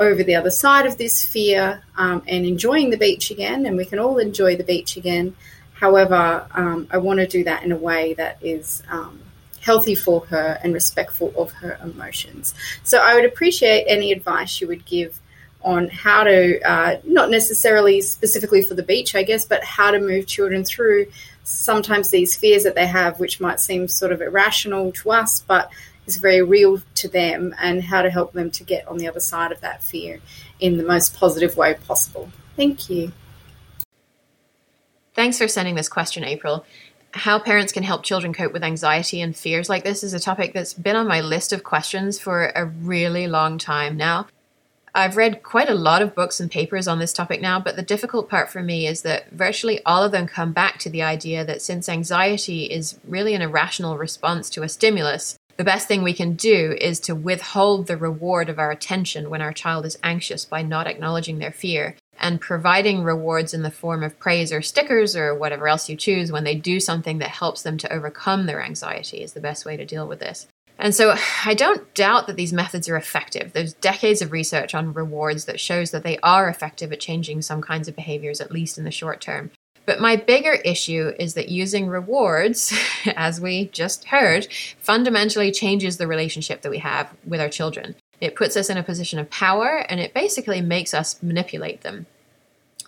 over the other side of this fear um, and enjoying the beach again, and we can all enjoy the beach again. However, um, I want to do that in a way that is um, healthy for her and respectful of her emotions. So I would appreciate any advice you would give on how to, uh, not necessarily specifically for the beach, I guess, but how to move children through sometimes these fears that they have, which might seem sort of irrational to us, but is very real to them, and how to help them to get on the other side of that fear in the most positive way possible. Thank you. Thanks for sending this question, April. How parents can help children cope with anxiety and fears like this is a topic that's been on my list of questions for a really long time now. I've read quite a lot of books and papers on this topic now, but the difficult part for me is that virtually all of them come back to the idea that since anxiety is really an irrational response to a stimulus, the best thing we can do is to withhold the reward of our attention when our child is anxious by not acknowledging their fear and providing rewards in the form of praise or stickers or whatever else you choose when they do something that helps them to overcome their anxiety is the best way to deal with this. And so I don't doubt that these methods are effective. There's decades of research on rewards that shows that they are effective at changing some kinds of behaviors, at least in the short term. But my bigger issue is that using rewards, as we just heard, fundamentally changes the relationship that we have with our children. It puts us in a position of power and it basically makes us manipulate them.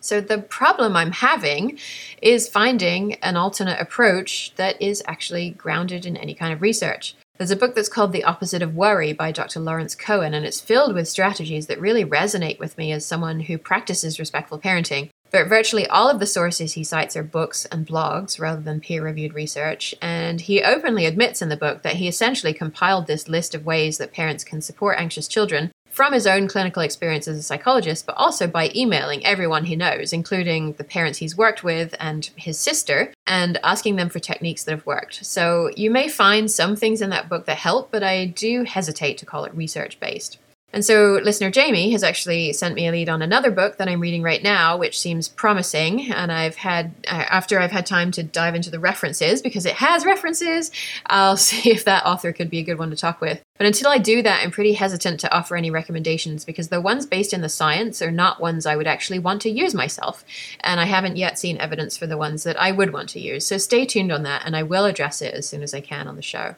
So, the problem I'm having is finding an alternate approach that is actually grounded in any kind of research. There's a book that's called The Opposite of Worry by Dr. Lawrence Cohen, and it's filled with strategies that really resonate with me as someone who practices respectful parenting. But virtually all of the sources he cites are books and blogs rather than peer reviewed research, and he openly admits in the book that he essentially compiled this list of ways that parents can support anxious children from his own clinical experience as a psychologist, but also by emailing everyone he knows, including the parents he's worked with and his sister, and asking them for techniques that have worked. So you may find some things in that book that help, but I do hesitate to call it research based. And so, listener Jamie has actually sent me a lead on another book that I'm reading right now, which seems promising. And I've had, uh, after I've had time to dive into the references, because it has references, I'll see if that author could be a good one to talk with. But until I do that, I'm pretty hesitant to offer any recommendations because the ones based in the science are not ones I would actually want to use myself. And I haven't yet seen evidence for the ones that I would want to use. So stay tuned on that, and I will address it as soon as I can on the show.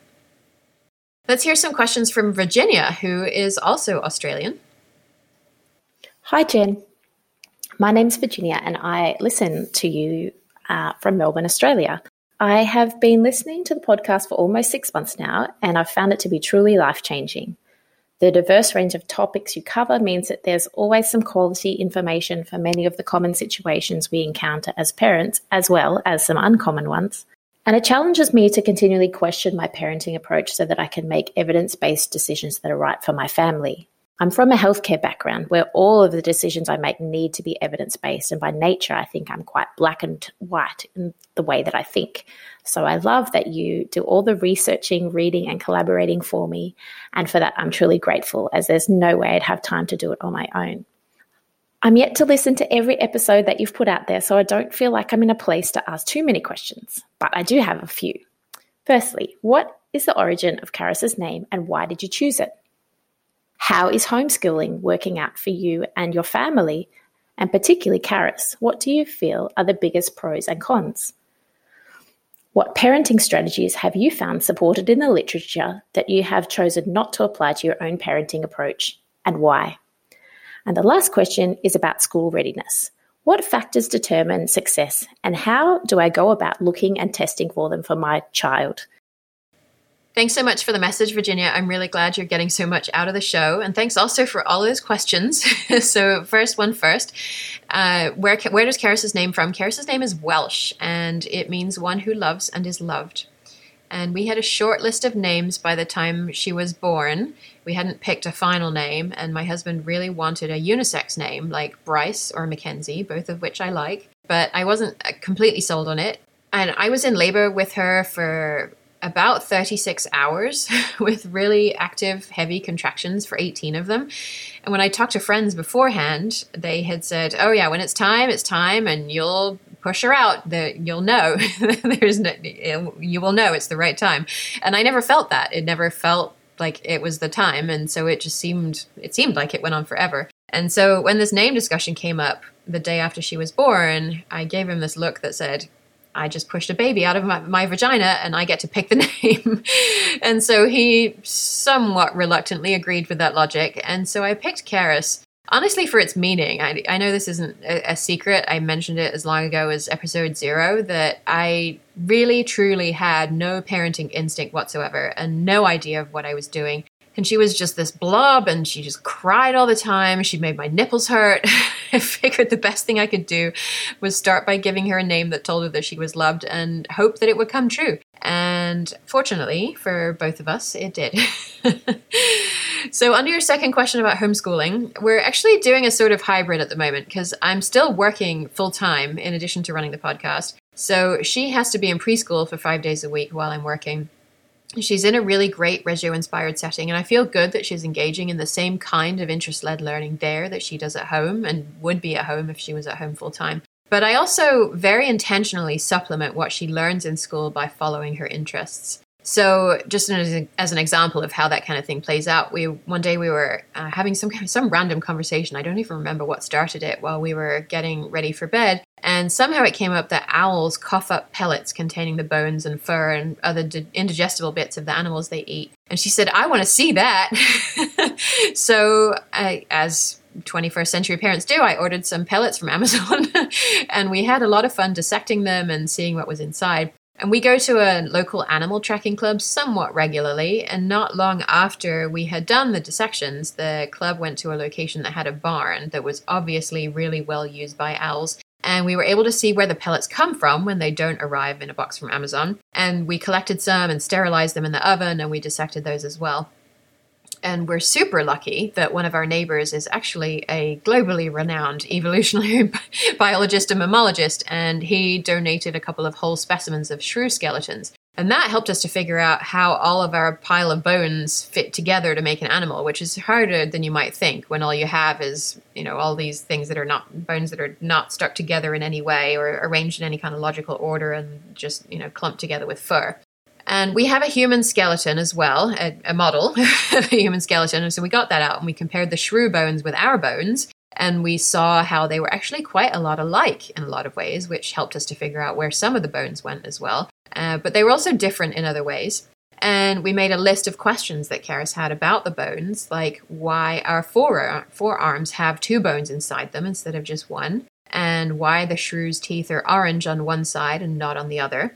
Let's hear some questions from Virginia, who is also Australian. Hi, Jen. My name's Virginia, and I listen to you uh, from Melbourne, Australia. I have been listening to the podcast for almost six months now, and I've found it to be truly life changing. The diverse range of topics you cover means that there's always some quality information for many of the common situations we encounter as parents, as well as some uncommon ones. And it challenges me to continually question my parenting approach so that I can make evidence based decisions that are right for my family. I'm from a healthcare background where all of the decisions I make need to be evidence based. And by nature, I think I'm quite black and white in the way that I think. So I love that you do all the researching, reading, and collaborating for me. And for that, I'm truly grateful, as there's no way I'd have time to do it on my own. I'm yet to listen to every episode that you've put out there, so I don't feel like I'm in a place to ask too many questions, but I do have a few. Firstly, what is the origin of Carys's name and why did you choose it? How is homeschooling working out for you and your family, and particularly Carys? What do you feel are the biggest pros and cons? What parenting strategies have you found supported in the literature that you have chosen not to apply to your own parenting approach, and why? And the last question is about school readiness. What factors determine success, and how do I go about looking and testing for them for my child? Thanks so much for the message, Virginia. I'm really glad you're getting so much out of the show. And thanks also for all those questions. so, first one first. Uh, where, where does Carys's name from? Carys's name is Welsh, and it means one who loves and is loved. And we had a short list of names by the time she was born. We hadn't picked a final name, and my husband really wanted a unisex name like Bryce or Mackenzie, both of which I like. But I wasn't uh, completely sold on it. And I was in labor with her for about 36 hours with really active, heavy contractions for 18 of them. And when I talked to friends beforehand, they had said, "Oh yeah, when it's time, it's time, and you'll push her out. That you'll know. There's no, you will know it's the right time." And I never felt that. It never felt like it was the time, and so it just seemed it seemed like it went on forever. And so when this name discussion came up the day after she was born, I gave him this look that said, I just pushed a baby out of my, my vagina and I get to pick the name. and so he somewhat reluctantly agreed with that logic. And so I picked Carys, honestly, for its meaning. I, I know this isn't a, a secret. I mentioned it as long ago as episode zero that I really, truly had no parenting instinct whatsoever and no idea of what I was doing and she was just this blob and she just cried all the time. She made my nipples hurt. I figured the best thing I could do was start by giving her a name that told her that she was loved and hope that it would come true. And fortunately for both of us, it did. so, under your second question about homeschooling, we're actually doing a sort of hybrid at the moment because I'm still working full time in addition to running the podcast. So, she has to be in preschool for five days a week while I'm working. She's in a really great Reggio inspired setting, and I feel good that she's engaging in the same kind of interest led learning there that she does at home and would be at home if she was at home full time. But I also very intentionally supplement what she learns in school by following her interests. So, just as, as, an example of how that kind of thing plays out, we one day we were uh, having some kind of, some random conversation. I don't even remember what started it while we were getting ready for bed, and somehow it came up that owls cough up pellets containing the bones and fur and other di- indigestible bits of the animals they eat. And she said, "I want to see that." so, I, as 21st century parents do, I ordered some pellets from Amazon, and we had a lot of fun dissecting them and seeing what was inside. And we go to a local animal tracking club somewhat regularly. And not long after we had done the dissections, the club went to a location that had a barn that was obviously really well used by owls. And we were able to see where the pellets come from when they don't arrive in a box from Amazon. And we collected some and sterilized them in the oven, and we dissected those as well. And we're super lucky that one of our neighbors is actually a globally renowned evolutionary biologist and mammologist, and he donated a couple of whole specimens of shrew skeletons. And that helped us to figure out how all of our pile of bones fit together to make an animal, which is harder than you might think when all you have is, you know, all these things that are not bones that are not stuck together in any way or arranged in any kind of logical order and just, you know, clumped together with fur. And we have a human skeleton as well, a, a model of a human skeleton. And So we got that out and we compared the shrew bones with our bones. And we saw how they were actually quite a lot alike in a lot of ways, which helped us to figure out where some of the bones went as well. Uh, but they were also different in other ways. And we made a list of questions that Carys had about the bones, like why our fore- forearms have two bones inside them instead of just one, and why the shrew's teeth are orange on one side and not on the other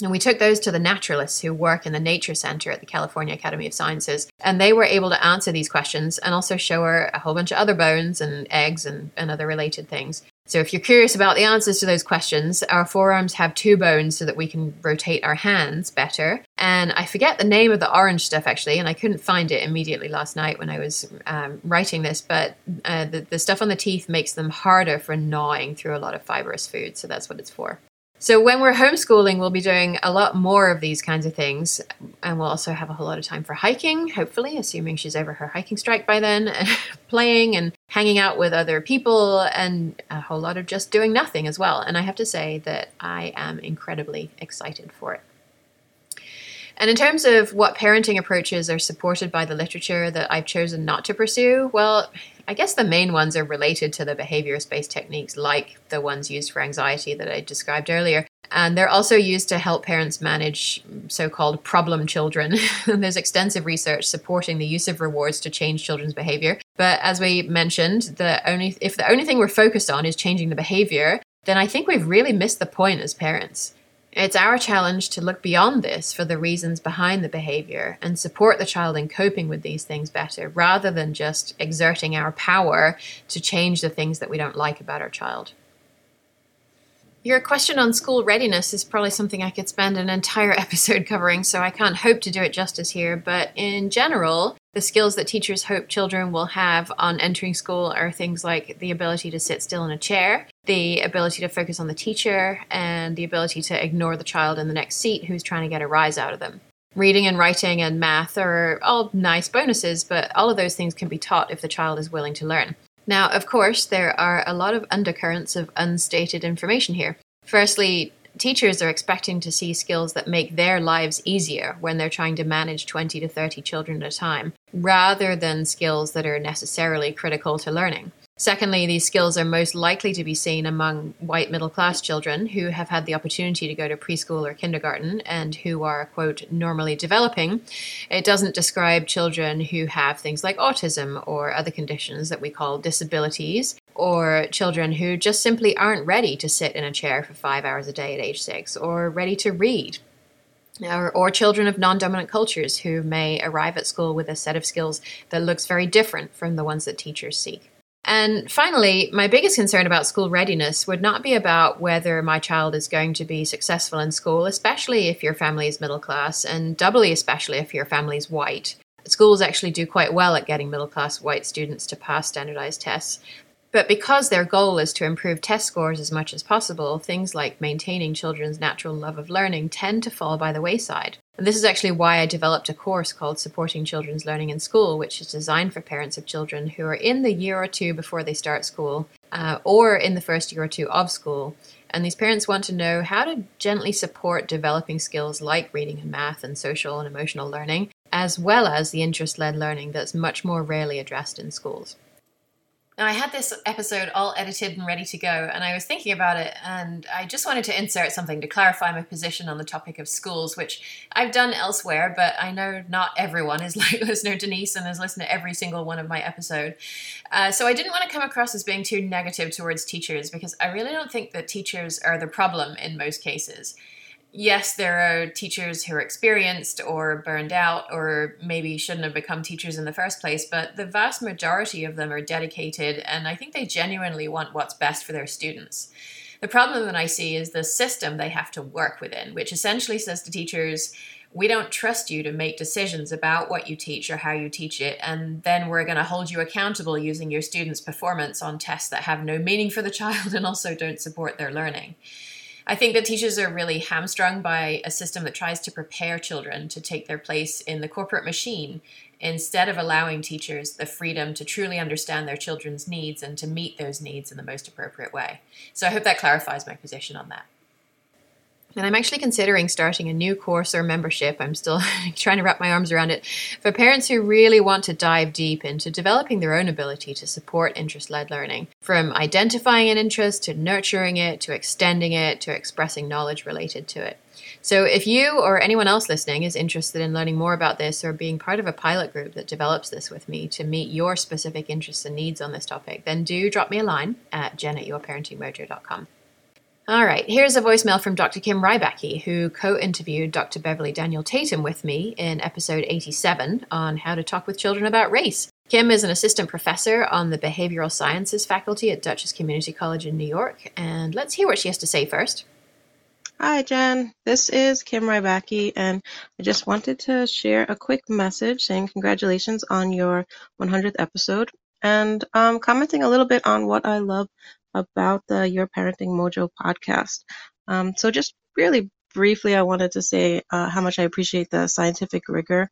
and we took those to the naturalists who work in the Nature Center at the California Academy of Sciences. And they were able to answer these questions and also show her a whole bunch of other bones and eggs and, and other related things. So if you're curious about the answers to those questions, our forearms have two bones so that we can rotate our hands better. And I forget the name of the orange stuff actually, and I couldn't find it immediately last night when I was um, writing this, but uh, the, the stuff on the teeth makes them harder for gnawing through a lot of fibrous food. So that's what it's for. So when we're homeschooling, we'll be doing a lot more of these kinds of things, and we'll also have a whole lot of time for hiking. Hopefully, assuming she's over her hiking strike by then, and playing and hanging out with other people, and a whole lot of just doing nothing as well. And I have to say that I am incredibly excited for it. And in terms of what parenting approaches are supported by the literature that I've chosen not to pursue, well, I guess the main ones are related to the behaviorist based techniques like the ones used for anxiety that I described earlier. And they're also used to help parents manage so called problem children. There's extensive research supporting the use of rewards to change children's behavior. But as we mentioned, the only if the only thing we're focused on is changing the behavior, then I think we've really missed the point as parents It's our challenge to look beyond this for the reasons behind the behavior and support the child in coping with these things better rather than just exerting our power to change the things that we don't like about our child. Your question on school readiness is probably something I could spend an entire episode covering, so I can't hope to do it justice here. But in general, the skills that teachers hope children will have on entering school are things like the ability to sit still in a chair, the ability to focus on the teacher, and the ability to ignore the child in the next seat who's trying to get a rise out of them. Reading and writing and math are all nice bonuses, but all of those things can be taught if the child is willing to learn. Now, of course, there are a lot of undercurrents of unstated information here. Firstly, teachers are expecting to see skills that make their lives easier when they're trying to manage 20 to 30 children at a time, rather than skills that are necessarily critical to learning. Secondly, these skills are most likely to be seen among white middle class children who have had the opportunity to go to preschool or kindergarten and who are, quote, normally developing. It doesn't describe children who have things like autism or other conditions that we call disabilities, or children who just simply aren't ready to sit in a chair for five hours a day at age six, or ready to read. Or, or, children of non dominant cultures who may arrive at school with a set of skills that looks very different from the ones that teachers seek. And finally, my biggest concern about school readiness would not be about whether my child is going to be successful in school, especially if your family is middle class, and doubly especially if your family is white. Schools actually do quite well at getting middle class white students to pass standardized tests. But because their goal is to improve test scores as much as possible, things like maintaining children's natural love of learning tend to fall by the wayside. And this is actually why I developed a course called Supporting Children's Learning in School, which is designed for parents of children who are in the year or two before they start school uh, or in the first year or two of school. And these parents want to know how to gently support developing skills like reading and math and social and emotional learning, as well as the interest led learning that's much more rarely addressed in schools. Now, I had this episode all edited and ready to go, and I was thinking about it, and I just wanted to insert something to clarify my position on the topic of schools, which I've done elsewhere, but I know not everyone is like listener Denise and has listened to every single one of my episode. Uh, so I didn't want to come across as being too negative towards teachers because I really don't think that teachers are the problem in most cases yes, there are teachers who are experienced or burned out or maybe shouldn't have become teachers in the first place, but the vast majority of them are dedicated and I think they genuinely want what's best for their students. The problem that I see is the system they have to work within, which essentially says to teachers, we don't trust you to make decisions about what you teach or how you teach it, and then we're going to hold you accountable using your students' performance on tests that have no meaning for the child and also don't support their learning. I think that teachers are really hamstrung by a system that tries to prepare children to take their place in the corporate machine instead of allowing teachers the freedom to truly understand their children's needs and to meet those needs in the most appropriate way. So I hope that clarifies my position on that. And I'm actually considering starting a new course or membership. I'm still trying to wrap my arms around it for parents who really want to dive deep into developing their own ability to support interest led learning from identifying an interest to nurturing it to extending it to expressing knowledge related to it. So, if you or anyone else listening is interested in learning more about this or being part of a pilot group that develops this with me to meet your specific interests and needs on this topic, then do drop me a line at jen at yourparentingmojo.com. All right, here's a voicemail from Dr. Kim Rybacki, who co interviewed Dr. Beverly Daniel Tatum with me in episode 87 on how to talk with children about race. Kim is an assistant professor on the behavioral sciences faculty at Dutchess Community College in New York, and let's hear what she has to say first. Hi, Jen. This is Kim Rybacki, and I just wanted to share a quick message saying congratulations on your 100th episode and um, commenting a little bit on what I love about the Your Parenting Mojo podcast. Um, so, just really briefly, I wanted to say uh, how much I appreciate the scientific rigor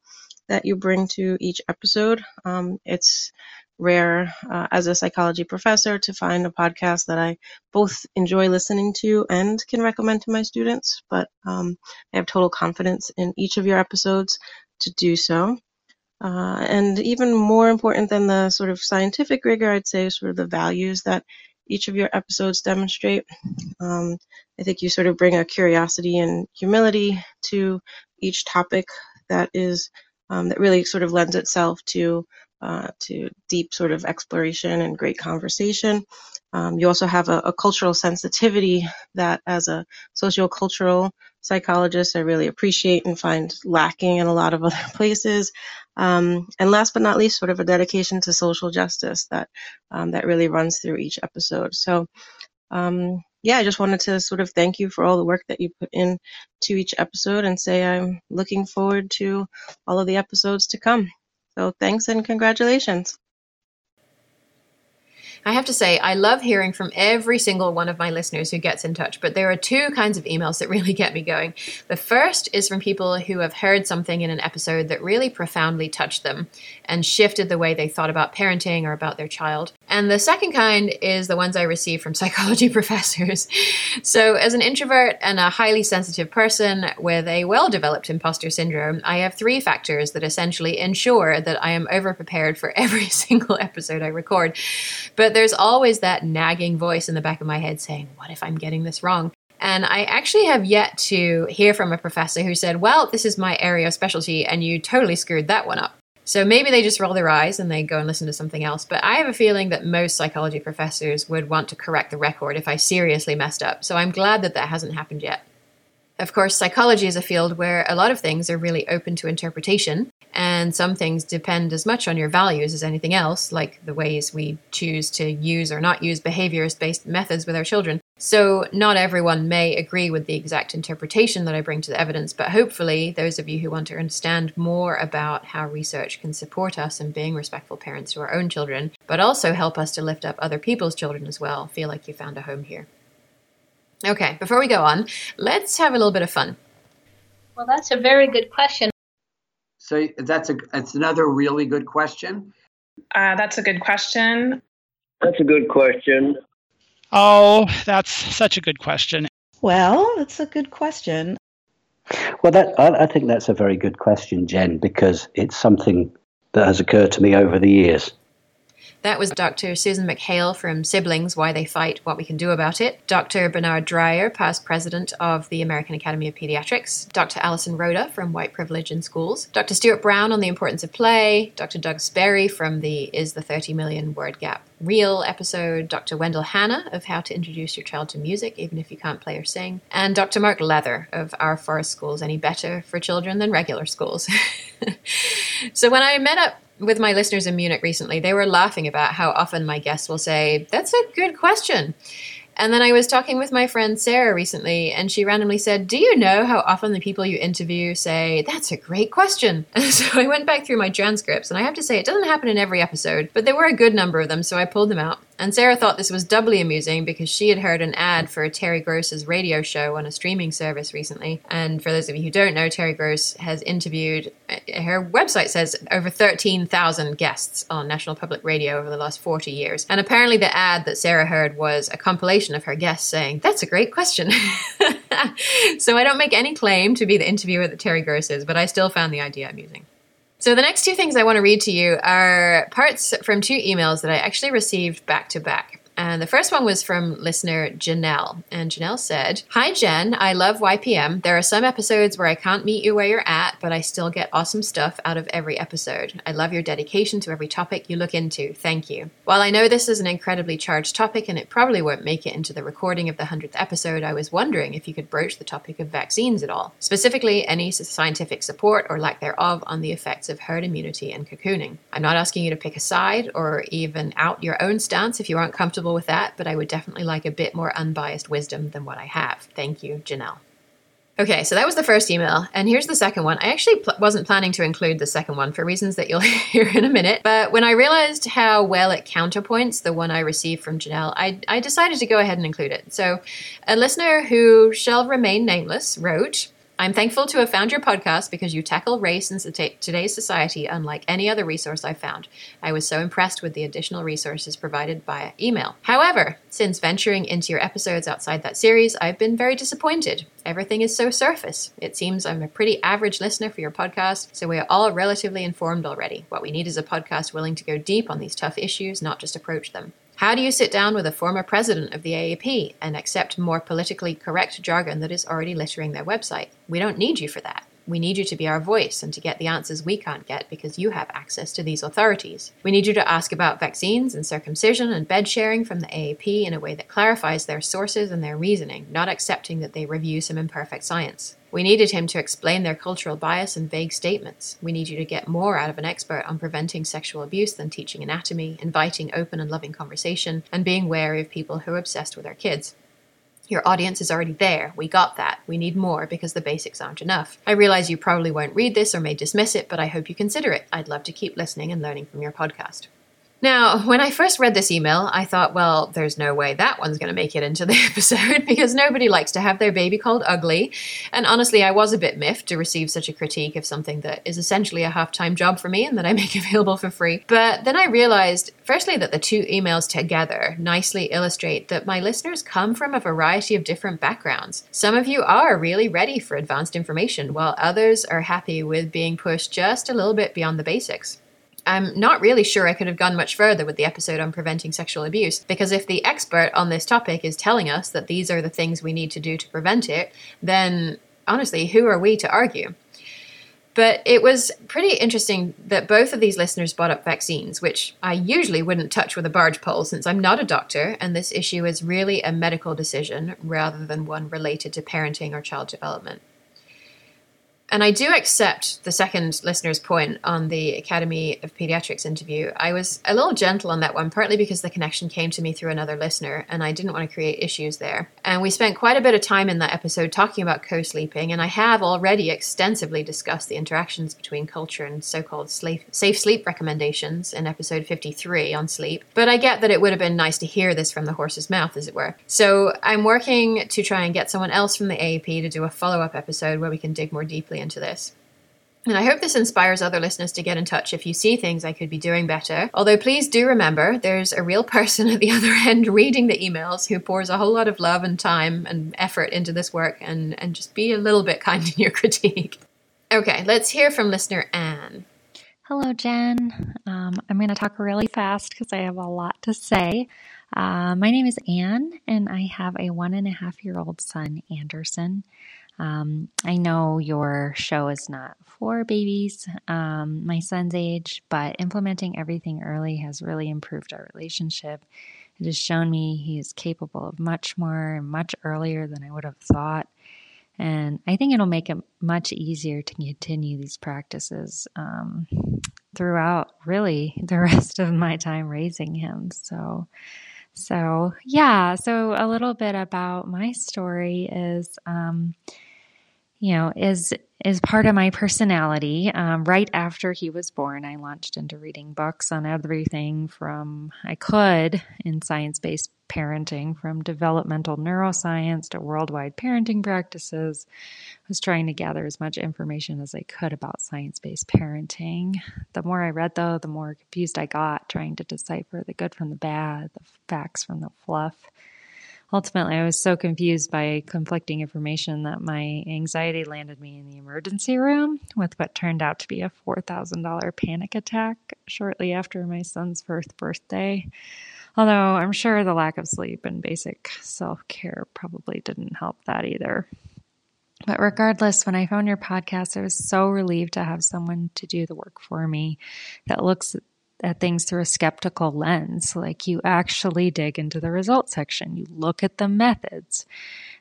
that you bring to each episode. Um, it's rare uh, as a psychology professor to find a podcast that I both enjoy listening to and can recommend to my students, but um, I have total confidence in each of your episodes to do so. Uh, and even more important than the sort of scientific rigor, I'd say, sort of the values that each of your episodes demonstrate. Um, I think you sort of bring a curiosity and humility to each topic that is um, that really sort of lends itself to uh, to deep sort of exploration and great conversation. Um, you also have a, a, cultural sensitivity that, as a sociocultural psychologist, I really appreciate and find lacking in a lot of other places. Um, and last but not least, sort of a dedication to social justice that um, that really runs through each episode. So, um, yeah, I just wanted to sort of thank you for all the work that you put in to each episode and say I'm looking forward to all of the episodes to come. So thanks and congratulations. I have to say, I love hearing from every single one of my listeners who gets in touch, but there are two kinds of emails that really get me going. The first is from people who have heard something in an episode that really profoundly touched them and shifted the way they thought about parenting or about their child. And the second kind is the ones I receive from psychology professors. So, as an introvert and a highly sensitive person with a well developed imposter syndrome, I have three factors that essentially ensure that I am overprepared for every single episode I record. But there's always that nagging voice in the back of my head saying, What if I'm getting this wrong? And I actually have yet to hear from a professor who said, Well, this is my area of specialty, and you totally screwed that one up. So maybe they just roll their eyes and they go and listen to something else. But I have a feeling that most psychology professors would want to correct the record if I seriously messed up. So I'm glad that that hasn't happened yet. Of course, psychology is a field where a lot of things are really open to interpretation, and some things depend as much on your values as anything else, like the ways we choose to use or not use behaviorist based methods with our children. So, not everyone may agree with the exact interpretation that I bring to the evidence, but hopefully, those of you who want to understand more about how research can support us in being respectful parents to our own children, but also help us to lift up other people's children as well, feel like you found a home here. Okay, before we go on, let's have a little bit of fun. Well, that's a very good question. So that's a that's another really good question. Uh, that's a good question. That's a good question. Oh, that's such a good question. Well, that's a good question. Well, that I, I think that's a very good question, Jen, because it's something that has occurred to me over the years. That was Dr. Susan McHale from Siblings Why They Fight, What We Can Do About It, Dr. Bernard Dreyer, past president of the American Academy of Pediatrics, Dr. Allison Roda from White Privilege in Schools, Dr. Stuart Brown on the importance of play, Dr. Doug Sperry from the Is the 30 Million Word Gap Real episode, Dr. Wendell Hanna of How to Introduce Your Child to Music, even if you can't play or sing, and Dr. Mark Leather of Are Forest Schools Any Better for Children Than Regular Schools? so when I met up with my listeners in Munich recently, they were laughing about how often my guests will say, That's a good question. And then I was talking with my friend Sarah recently, and she randomly said, Do you know how often the people you interview say, That's a great question? so I went back through my transcripts, and I have to say, it doesn't happen in every episode, but there were a good number of them, so I pulled them out. And Sarah thought this was doubly amusing because she had heard an ad for Terry Gross's radio show on a streaming service recently. And for those of you who don't know, Terry Gross has interviewed, uh, her website says, over 13,000 guests on National Public Radio over the last 40 years. And apparently, the ad that Sarah heard was a compilation of her guests saying, That's a great question. so I don't make any claim to be the interviewer that Terry Gross is, but I still found the idea amusing. So, the next two things I want to read to you are parts from two emails that I actually received back to back. And the first one was from listener Janelle. And Janelle said, Hi, Jen. I love YPM. There are some episodes where I can't meet you where you're at, but I still get awesome stuff out of every episode. I love your dedication to every topic you look into. Thank you. While I know this is an incredibly charged topic and it probably won't make it into the recording of the 100th episode, I was wondering if you could broach the topic of vaccines at all. Specifically, any scientific support or lack thereof on the effects of herd immunity and cocooning. I'm not asking you to pick a side or even out your own stance if you aren't comfortable comfortable with that, but I would definitely like a bit more unbiased wisdom than what I have. Thank you, Janelle. Okay, so that was the first email. And here's the second one. I actually pl- wasn't planning to include the second one for reasons that you'll hear in a minute. But when I realized how well it counterpoints the one I received from Janelle, I, I decided to go ahead and include it. So, a listener who shall remain nameless wrote I'm thankful to have found your podcast because you tackle race in today's society unlike any other resource I've found. I was so impressed with the additional resources provided by email. However, since venturing into your episodes outside that series, I've been very disappointed. Everything is so surface. It seems I'm a pretty average listener for your podcast, so we are all relatively informed already. What we need is a podcast willing to go deep on these tough issues, not just approach them. How do you sit down with a former president of the AAP and accept more politically correct jargon that is already littering their website? We don't need you for that. We need you to be our voice and to get the answers we can't get because you have access to these authorities. We need you to ask about vaccines and circumcision and bed sharing from the AAP in a way that clarifies their sources and their reasoning, not accepting that they review some imperfect science. We needed him to explain their cultural bias and vague statements. We need you to get more out of an expert on preventing sexual abuse than teaching anatomy, inviting open and loving conversation, and being wary of people who are obsessed with our kids. Your audience is already there. We got that. We need more because the basics aren't enough. I realize you probably won't read this or may dismiss it, but I hope you consider it. I'd love to keep listening and learning from your podcast. Now, when I first read this email, I thought, well, there's no way that one's going to make it into the episode because nobody likes to have their baby called ugly. And honestly, I was a bit miffed to receive such a critique of something that is essentially a half time job for me and that I make available for free. But then I realized, firstly, that the two emails together nicely illustrate that my listeners come from a variety of different backgrounds. Some of you are really ready for advanced information, while others are happy with being pushed just a little bit beyond the basics. I'm not really sure I could have gone much further with the episode on preventing sexual abuse, because if the expert on this topic is telling us that these are the things we need to do to prevent it, then honestly, who are we to argue? But it was pretty interesting that both of these listeners brought up vaccines, which I usually wouldn't touch with a barge pole since I'm not a doctor, and this issue is really a medical decision rather than one related to parenting or child development. And I do accept the second listener's point on the Academy of Pediatrics interview. I was a little gentle on that one, partly because the connection came to me through another listener, and I didn't want to create issues there. And we spent quite a bit of time in that episode talking about co sleeping, and I have already extensively discussed the interactions between culture and so called safe sleep recommendations in episode 53 on sleep. But I get that it would have been nice to hear this from the horse's mouth, as it were. So I'm working to try and get someone else from the AAP to do a follow up episode where we can dig more deeply deeply into this. And I hope this inspires other listeners to get in touch if you see things I could be doing better. Although, please do remember there's a real person at the other end reading the emails who pours a whole lot of love and time and effort into this work, and, and just be a little bit kind in your critique. Okay, let's hear from listener Anne. Hello, Jen. Um, I'm going to talk really fast because I have a lot to say. Uh, my name is Anne, and I have a one and a half year old son, Anderson. Um, I know your show is not for babies um, my son's age, but implementing everything early has really improved our relationship. It has shown me he is capable of much more and much earlier than I would have thought. And I think it'll make it much easier to continue these practices um, throughout really the rest of my time raising him. So, so yeah, so a little bit about my story is, um, you know, is is part of my personality. Um, right after he was born, I launched into reading books on everything from I could in science based parenting, from developmental neuroscience to worldwide parenting practices. I was trying to gather as much information as I could about science based parenting. The more I read, though, the more confused I got, trying to decipher the good from the bad, the facts from the fluff ultimately, I was so confused by conflicting information that my anxiety landed me in the emergency room with what turned out to be a $4,000 panic attack shortly after my son's first birthday. Although I'm sure the lack of sleep and basic self care probably didn't help that either. But regardless, when I found your podcast, I was so relieved to have someone to do the work for me that looks at things through a skeptical lens. Like you actually dig into the results section, you look at the methods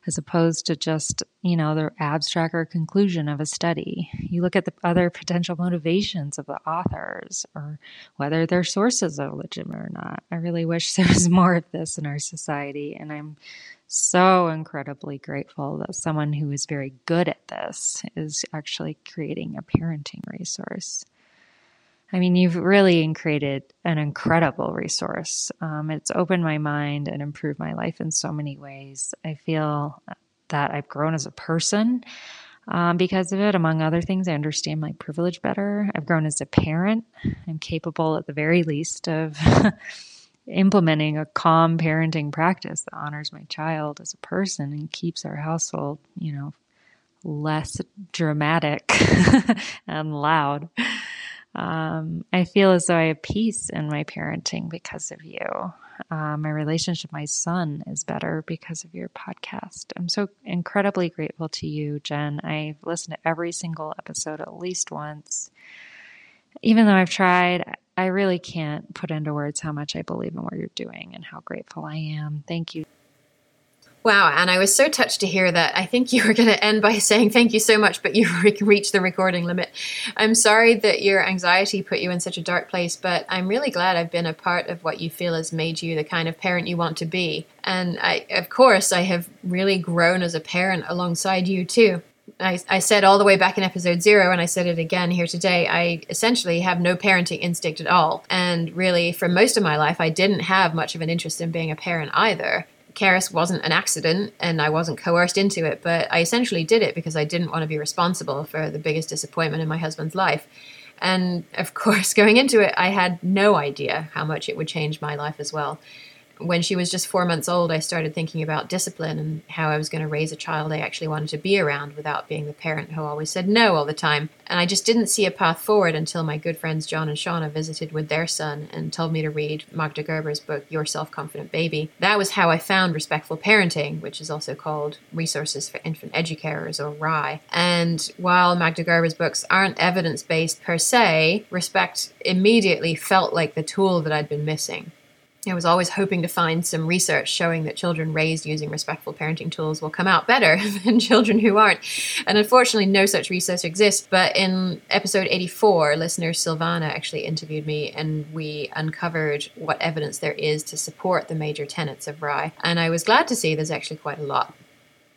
as opposed to just, you know, the abstract or conclusion of a study. You look at the other potential motivations of the authors or whether their sources are legitimate or not. I really wish there was more of this in our society, and I'm so incredibly grateful that someone who is very good at this is actually creating a parenting resource. I mean, you've really created an incredible resource. Um, it's opened my mind and improved my life in so many ways. I feel that I've grown as a person um, because of it. Among other things, I understand my privilege better. I've grown as a parent. I'm capable, at the very least, of implementing a calm parenting practice that honors my child as a person and keeps our household, you know, less dramatic and loud. Um, I feel as though I have peace in my parenting because of you. Uh, my relationship with my son is better because of your podcast. I'm so incredibly grateful to you, Jen. I've listened to every single episode at least once. Even though I've tried, I really can't put into words how much I believe in what you're doing and how grateful I am. Thank you. Wow, and I was so touched to hear that. I think you were going to end by saying thank you so much, but you reached the recording limit. I'm sorry that your anxiety put you in such a dark place, but I'm really glad I've been a part of what you feel has made you the kind of parent you want to be. And I, of course, I have really grown as a parent alongside you too. I, I, said all the way back in episode zero, and I said it again here today. I essentially have no parenting instinct at all. And really, for most of my life, I didn't have much of an interest in being a parent either. Carys wasn't an accident and I wasn't coerced into it, but I essentially did it because I didn't want to be responsible for the biggest disappointment in my husband's life. And of course, going into it, I had no idea how much it would change my life as well when she was just four months old, I started thinking about discipline and how I was going to raise a child I actually wanted to be around without being the parent who always said no all the time. And I just didn't see a path forward until my good friends John and Shauna visited with their son and told me to read Magda Gerber's book, Your Self Confident Baby. That was how I found Respectful Parenting, which is also called Resources for Infant Educators or RIE. And while Magda Gerber's books aren't evidence based per se, Respect immediately felt like the tool that I'd been missing. I was always hoping to find some research showing that children raised using respectful parenting tools will come out better than children who aren't. And unfortunately, no such research exists. But in episode 84, listener Silvana actually interviewed me and we uncovered what evidence there is to support the major tenets of RIE. And I was glad to see there's actually quite a lot.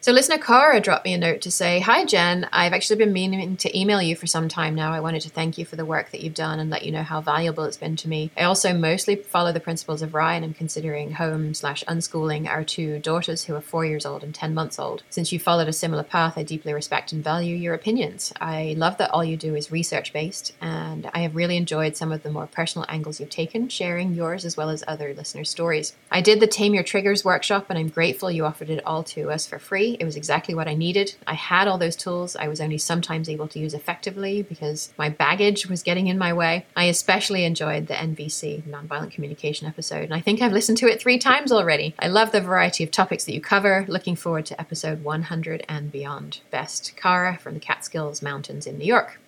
So, listener Cara dropped me a note to say, Hi, Jen. I've actually been meaning to email you for some time now. I wanted to thank you for the work that you've done and let you know how valuable it's been to me. I also mostly follow the principles of Ryan. and I'm considering home slash unschooling our two daughters who are four years old and 10 months old. Since you followed a similar path, I deeply respect and value your opinions. I love that all you do is research based, and I have really enjoyed some of the more personal angles you've taken, sharing yours as well as other listener stories. I did the Tame Your Triggers workshop, and I'm grateful you offered it all to us for free. It was exactly what I needed. I had all those tools. I was only sometimes able to use effectively because my baggage was getting in my way. I especially enjoyed the NVC, Nonviolent Communication episode, and I think I've listened to it three times already. I love the variety of topics that you cover. Looking forward to episode 100 and beyond. Best, Cara from the Catskills Mountains in New York.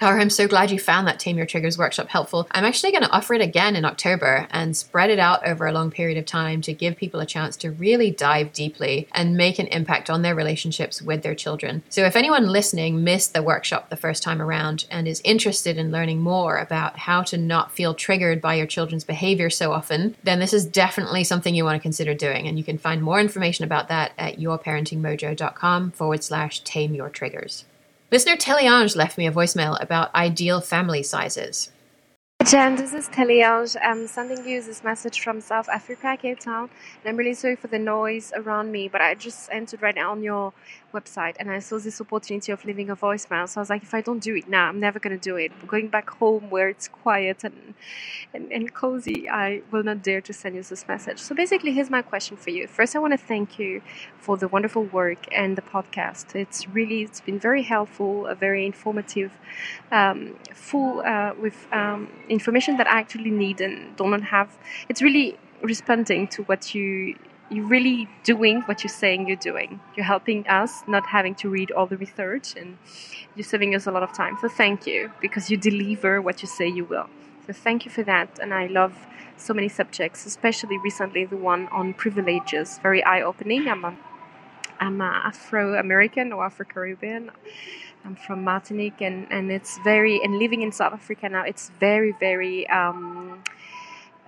Cara, I'm so glad you found that Tame Your Triggers workshop helpful. I'm actually going to offer it again in October and spread it out over a long period of time to give people a chance to really dive deeply and make an impact on their relationships with their children. So, if anyone listening missed the workshop the first time around and is interested in learning more about how to not feel triggered by your children's behavior so often, then this is definitely something you want to consider doing. And you can find more information about that at yourparentingmojo.com forward slash tame your triggers. Listener Teleange left me a voicemail about ideal family sizes. Hi Jen, this is Teleange. I'm sending you this message from South Africa, Cape Town. And I'm really sorry for the noise around me, but I just entered right now on your website and I saw this opportunity of leaving a voicemail. So I was like, if I don't do it now, I'm never going to do it. Going back home where it's quiet and, and, and cozy, I will not dare to send you this message. So basically, here's my question for you. First, I want to thank you for the wonderful work and the podcast. It's really, it's been very helpful, a very informative, um, full uh, with um, information that I actually need and don't have. It's really responding to what you you're really doing what you're saying you're doing. You're helping us not having to read all the research and you're saving us a lot of time. So thank you because you deliver what you say you will. So thank you for that. And I love so many subjects, especially recently the one on privileges, very eye opening. I'm a, I'm a Afro American or Afro Caribbean. I'm from Martinique and, and it's very, and living in South Africa now, it's very, very, um,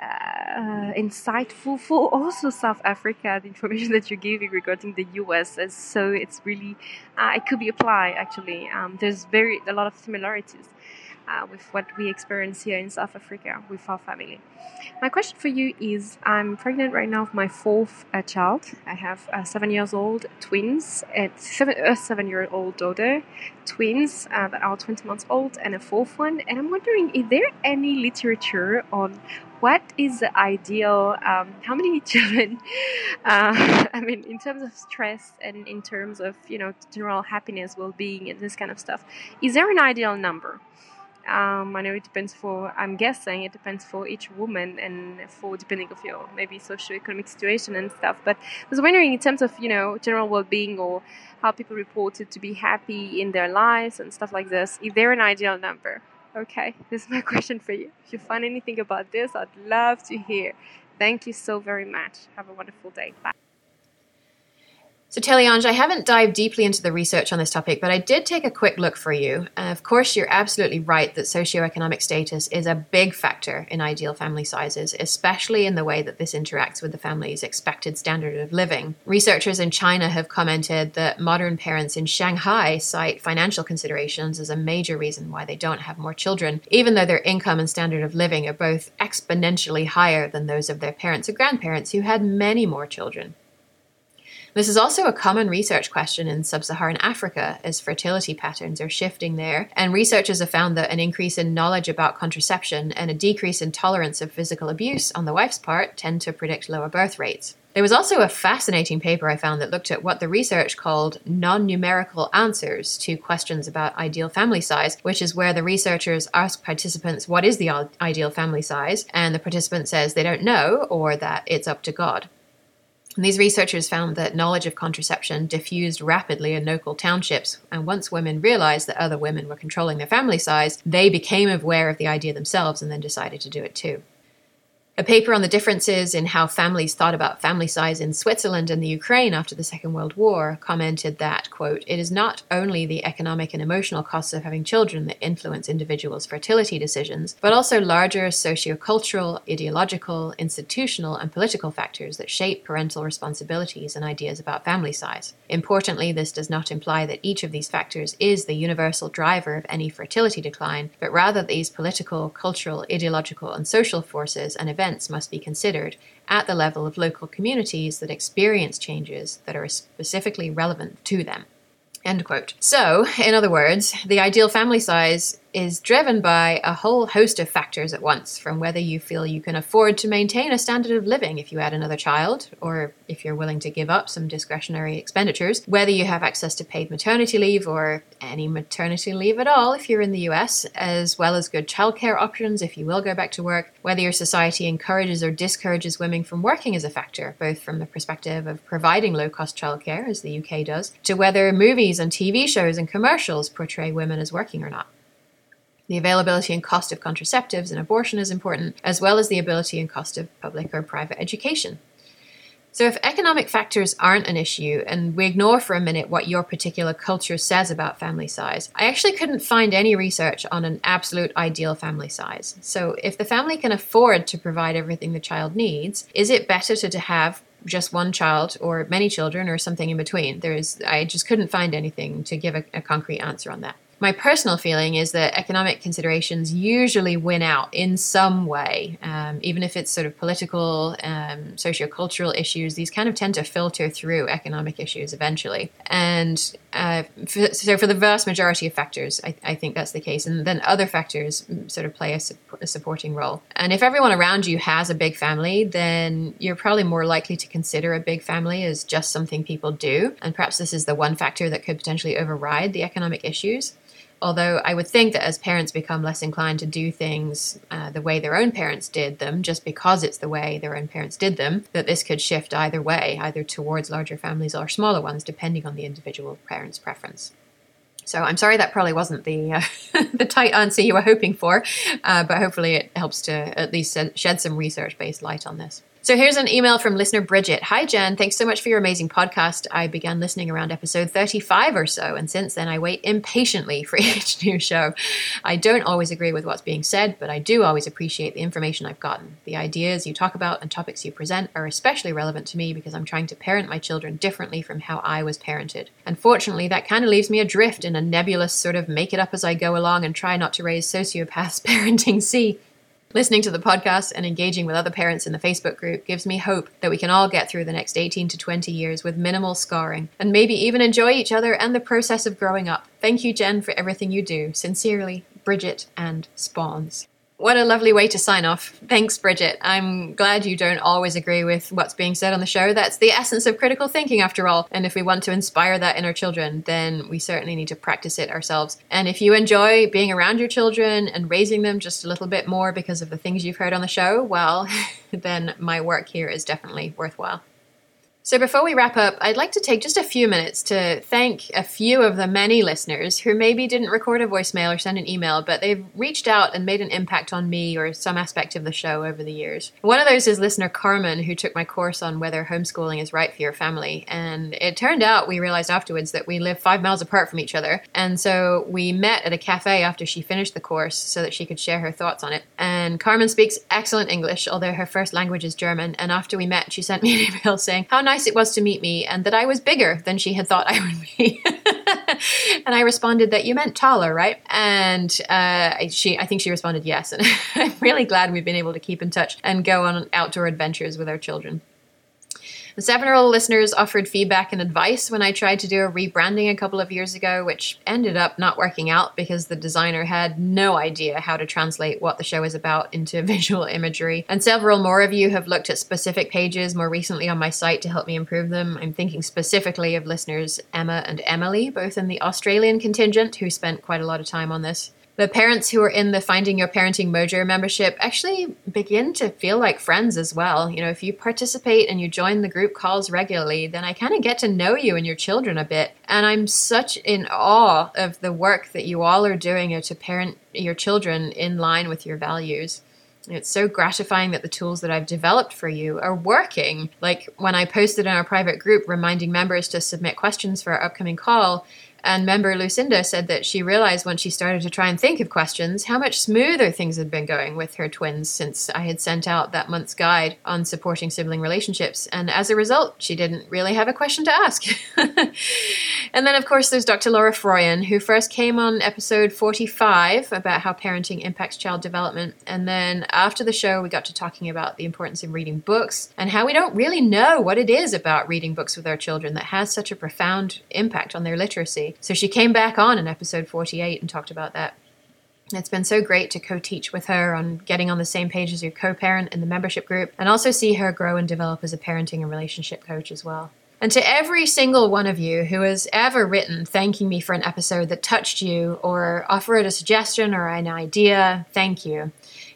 uh, insightful for also South Africa. The information that you're giving regarding the US, is so it's really uh, it could be applied actually. Um, there's very a lot of similarities uh, with what we experience here in South Africa with our family. My question for you is: I'm pregnant right now with my fourth uh, child. I have uh, seven years old twins, and seven a seven year old daughter, twins uh, that are 20 months old, and a fourth one. And I'm wondering, is there any literature on what is the ideal? Um, how many children? Uh, I mean, in terms of stress and in terms of you know general happiness, well-being, and this kind of stuff, is there an ideal number? Um, I know it depends for, I'm guessing it depends for each woman and for depending of your maybe socioeconomic situation and stuff. But I was wondering in terms of, you know, general well-being or how people reported to be happy in their lives and stuff like this, if they're an ideal number. Okay, this is my question for you. If you find anything about this, I'd love to hear. Thank you so very much. Have a wonderful day. Bye. So, Teleange, I haven't dived deeply into the research on this topic, but I did take a quick look for you. Uh, of course, you're absolutely right that socioeconomic status is a big factor in ideal family sizes, especially in the way that this interacts with the family's expected standard of living. Researchers in China have commented that modern parents in Shanghai cite financial considerations as a major reason why they don't have more children, even though their income and standard of living are both exponentially higher than those of their parents or grandparents who had many more children. This is also a common research question in sub Saharan Africa as fertility patterns are shifting there, and researchers have found that an increase in knowledge about contraception and a decrease in tolerance of physical abuse on the wife's part tend to predict lower birth rates. There was also a fascinating paper I found that looked at what the research called non numerical answers to questions about ideal family size, which is where the researchers ask participants what is the ideal family size, and the participant says they don't know or that it's up to God. And these researchers found that knowledge of contraception diffused rapidly in local townships, and once women realized that other women were controlling their family size, they became aware of the idea themselves and then decided to do it too. A paper on the differences in how families thought about family size in Switzerland and the Ukraine after the Second World War commented that, quote, it is not only the economic and emotional costs of having children that influence individuals' fertility decisions, but also larger sociocultural, ideological, institutional, and political factors that shape parental responsibilities and ideas about family size. Importantly, this does not imply that each of these factors is the universal driver of any fertility decline, but rather these political, cultural, ideological, and social forces and events events must be considered at the level of local communities that experience changes that are specifically relevant to them. End quote. So, in other words, the ideal family size is driven by a whole host of factors at once, from whether you feel you can afford to maintain a standard of living if you add another child, or if you're willing to give up some discretionary expenditures, whether you have access to paid maternity leave or any maternity leave at all if you're in the US, as well as good childcare options if you will go back to work, whether your society encourages or discourages women from working as a factor, both from the perspective of providing low cost childcare, as the UK does, to whether movies and TV shows and commercials portray women as working or not. The availability and cost of contraceptives and abortion is important, as well as the ability and cost of public or private education. So, if economic factors aren't an issue, and we ignore for a minute what your particular culture says about family size, I actually couldn't find any research on an absolute ideal family size. So, if the family can afford to provide everything the child needs, is it better to, to have just one child or many children or something in between? There's, I just couldn't find anything to give a, a concrete answer on that my personal feeling is that economic considerations usually win out in some way, um, even if it's sort of political, um, sociocultural issues. These kind of tend to filter through economic issues eventually, and uh, for, so for the vast majority of factors, I, I, think that's the case, and then other factors sort of play a, a supporting role. And if everyone around you has a big family, then you're probably more likely to consider a big family as just something people do, and perhaps this is the one factor that could potentially override the economic issues. Although I would think that as parents become less inclined to do things uh, the way their own parents did them, just because it's the way their own parents did them, that this could shift either way, either towards larger families or smaller ones, depending on the individual parent's preference. So I'm sorry that probably wasn't the uh, the tight answer you were hoping for, uh, but hopefully it helps to at least shed some research based light on this. So here's an email from listener Bridget. Hi, Jen. Thanks so much for your amazing podcast. I began listening around episode 35 or so, and since then I wait impatiently for each new show. I don't always agree with what's being said, but I do always appreciate the information I've gotten. The ideas you talk about and topics you present are especially relevant to me because I'm trying to parent my children differently from how I was parented. Unfortunately, that kind of leaves me adrift in a nebulous sort of make it up as I go along and try not to raise sociopaths parenting sea. Listening to the podcast and engaging with other parents in the Facebook group gives me hope that we can all get through the next 18 to 20 years with minimal scarring and maybe even enjoy each other and the process of growing up. Thank you, Jen, for everything you do. Sincerely, Bridget and Spawns. What a lovely way to sign off. Thanks, Bridget. I'm glad you don't always agree with what's being said on the show. That's the essence of critical thinking, after all. And if we want to inspire that in our children, then we certainly need to practice it ourselves. And if you enjoy being around your children and raising them just a little bit more because of the things you've heard on the show, well, then my work here is definitely worthwhile. So, before we wrap up, I'd like to take just a few minutes to thank a few of the many listeners who maybe didn't record a voicemail or send an email, but they've reached out and made an impact on me or some aspect of the show over the years. One of those is listener Carmen, who took my course on whether homeschooling is right for your family. And it turned out, we realized afterwards, that we live five miles apart from each other. And so we met at a cafe after she finished the course so that she could share her thoughts on it. And Carmen speaks excellent English, although her first language is German. And after we met, she sent me an email saying how nice it was to meet me and that I was bigger than she had thought I would be. and I responded that you meant taller, right? And uh, she, I think she responded yes. And I'm really glad we've been able to keep in touch and go on outdoor adventures with our children. The several listeners offered feedback and advice when I tried to do a rebranding a couple of years ago, which ended up not working out because the designer had no idea how to translate what the show is about into visual imagery. And several more of you have looked at specific pages more recently on my site to help me improve them. I'm thinking specifically of listeners Emma and Emily, both in the Australian contingent, who spent quite a lot of time on this the parents who are in the Finding Your Parenting Mojo membership actually begin to feel like friends as well. You know, if you participate and you join the group calls regularly, then I kind of get to know you and your children a bit. And I'm such in awe of the work that you all are doing to parent your children in line with your values. It's so gratifying that the tools that I've developed for you are working. Like when I posted in our private group reminding members to submit questions for our upcoming call, and member Lucinda said that she realized when she started to try and think of questions how much smoother things had been going with her twins since I had sent out that month's guide on supporting sibling relationships. And as a result, she didn't really have a question to ask. and then, of course, there's Dr. Laura Froyen, who first came on episode 45 about how parenting impacts child development. And then after the show, we got to talking about the importance of reading books and how we don't really know what it is about reading books with our children that has such a profound impact on their literacy. So she came back on in episode 48 and talked about that. It's been so great to co teach with her on getting on the same page as your co parent in the membership group, and also see her grow and develop as a parenting and relationship coach as well. And to every single one of you who has ever written thanking me for an episode that touched you or offered a suggestion or an idea, thank you.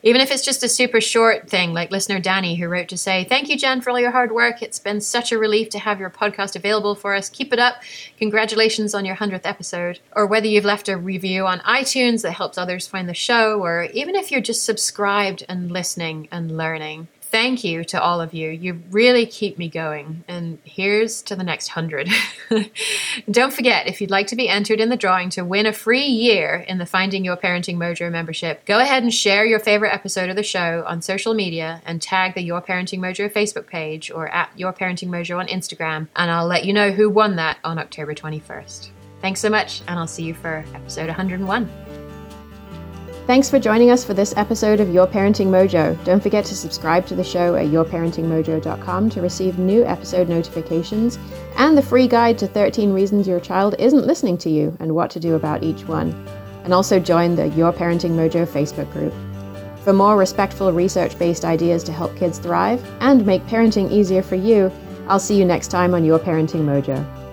Even if it's just a super short thing, like listener Danny, who wrote to say, Thank you, Jen, for all your hard work. It's been such a relief to have your podcast available for us. Keep it up. Congratulations on your 100th episode. Or whether you've left a review on iTunes that helps others find the show, or even if you're just subscribed and listening and learning thank you to all of you. You really keep me going. And here's to the next hundred. Don't forget, if you'd like to be entered in the drawing to win a free year in the Finding Your Parenting Mojo membership, go ahead and share your favorite episode of the show on social media and tag the Your Parenting Mojo Facebook page or at Your Parenting Mojo on Instagram, and I'll let you know who won that on October 21st. Thanks so much, and I'll see you for episode 101. Thanks for joining us for this episode of Your Parenting Mojo. Don't forget to subscribe to the show at yourparentingmojo.com to receive new episode notifications and the free guide to 13 reasons your child isn't listening to you and what to do about each one. And also join the Your Parenting Mojo Facebook group. For more respectful research based ideas to help kids thrive and make parenting easier for you, I'll see you next time on Your Parenting Mojo.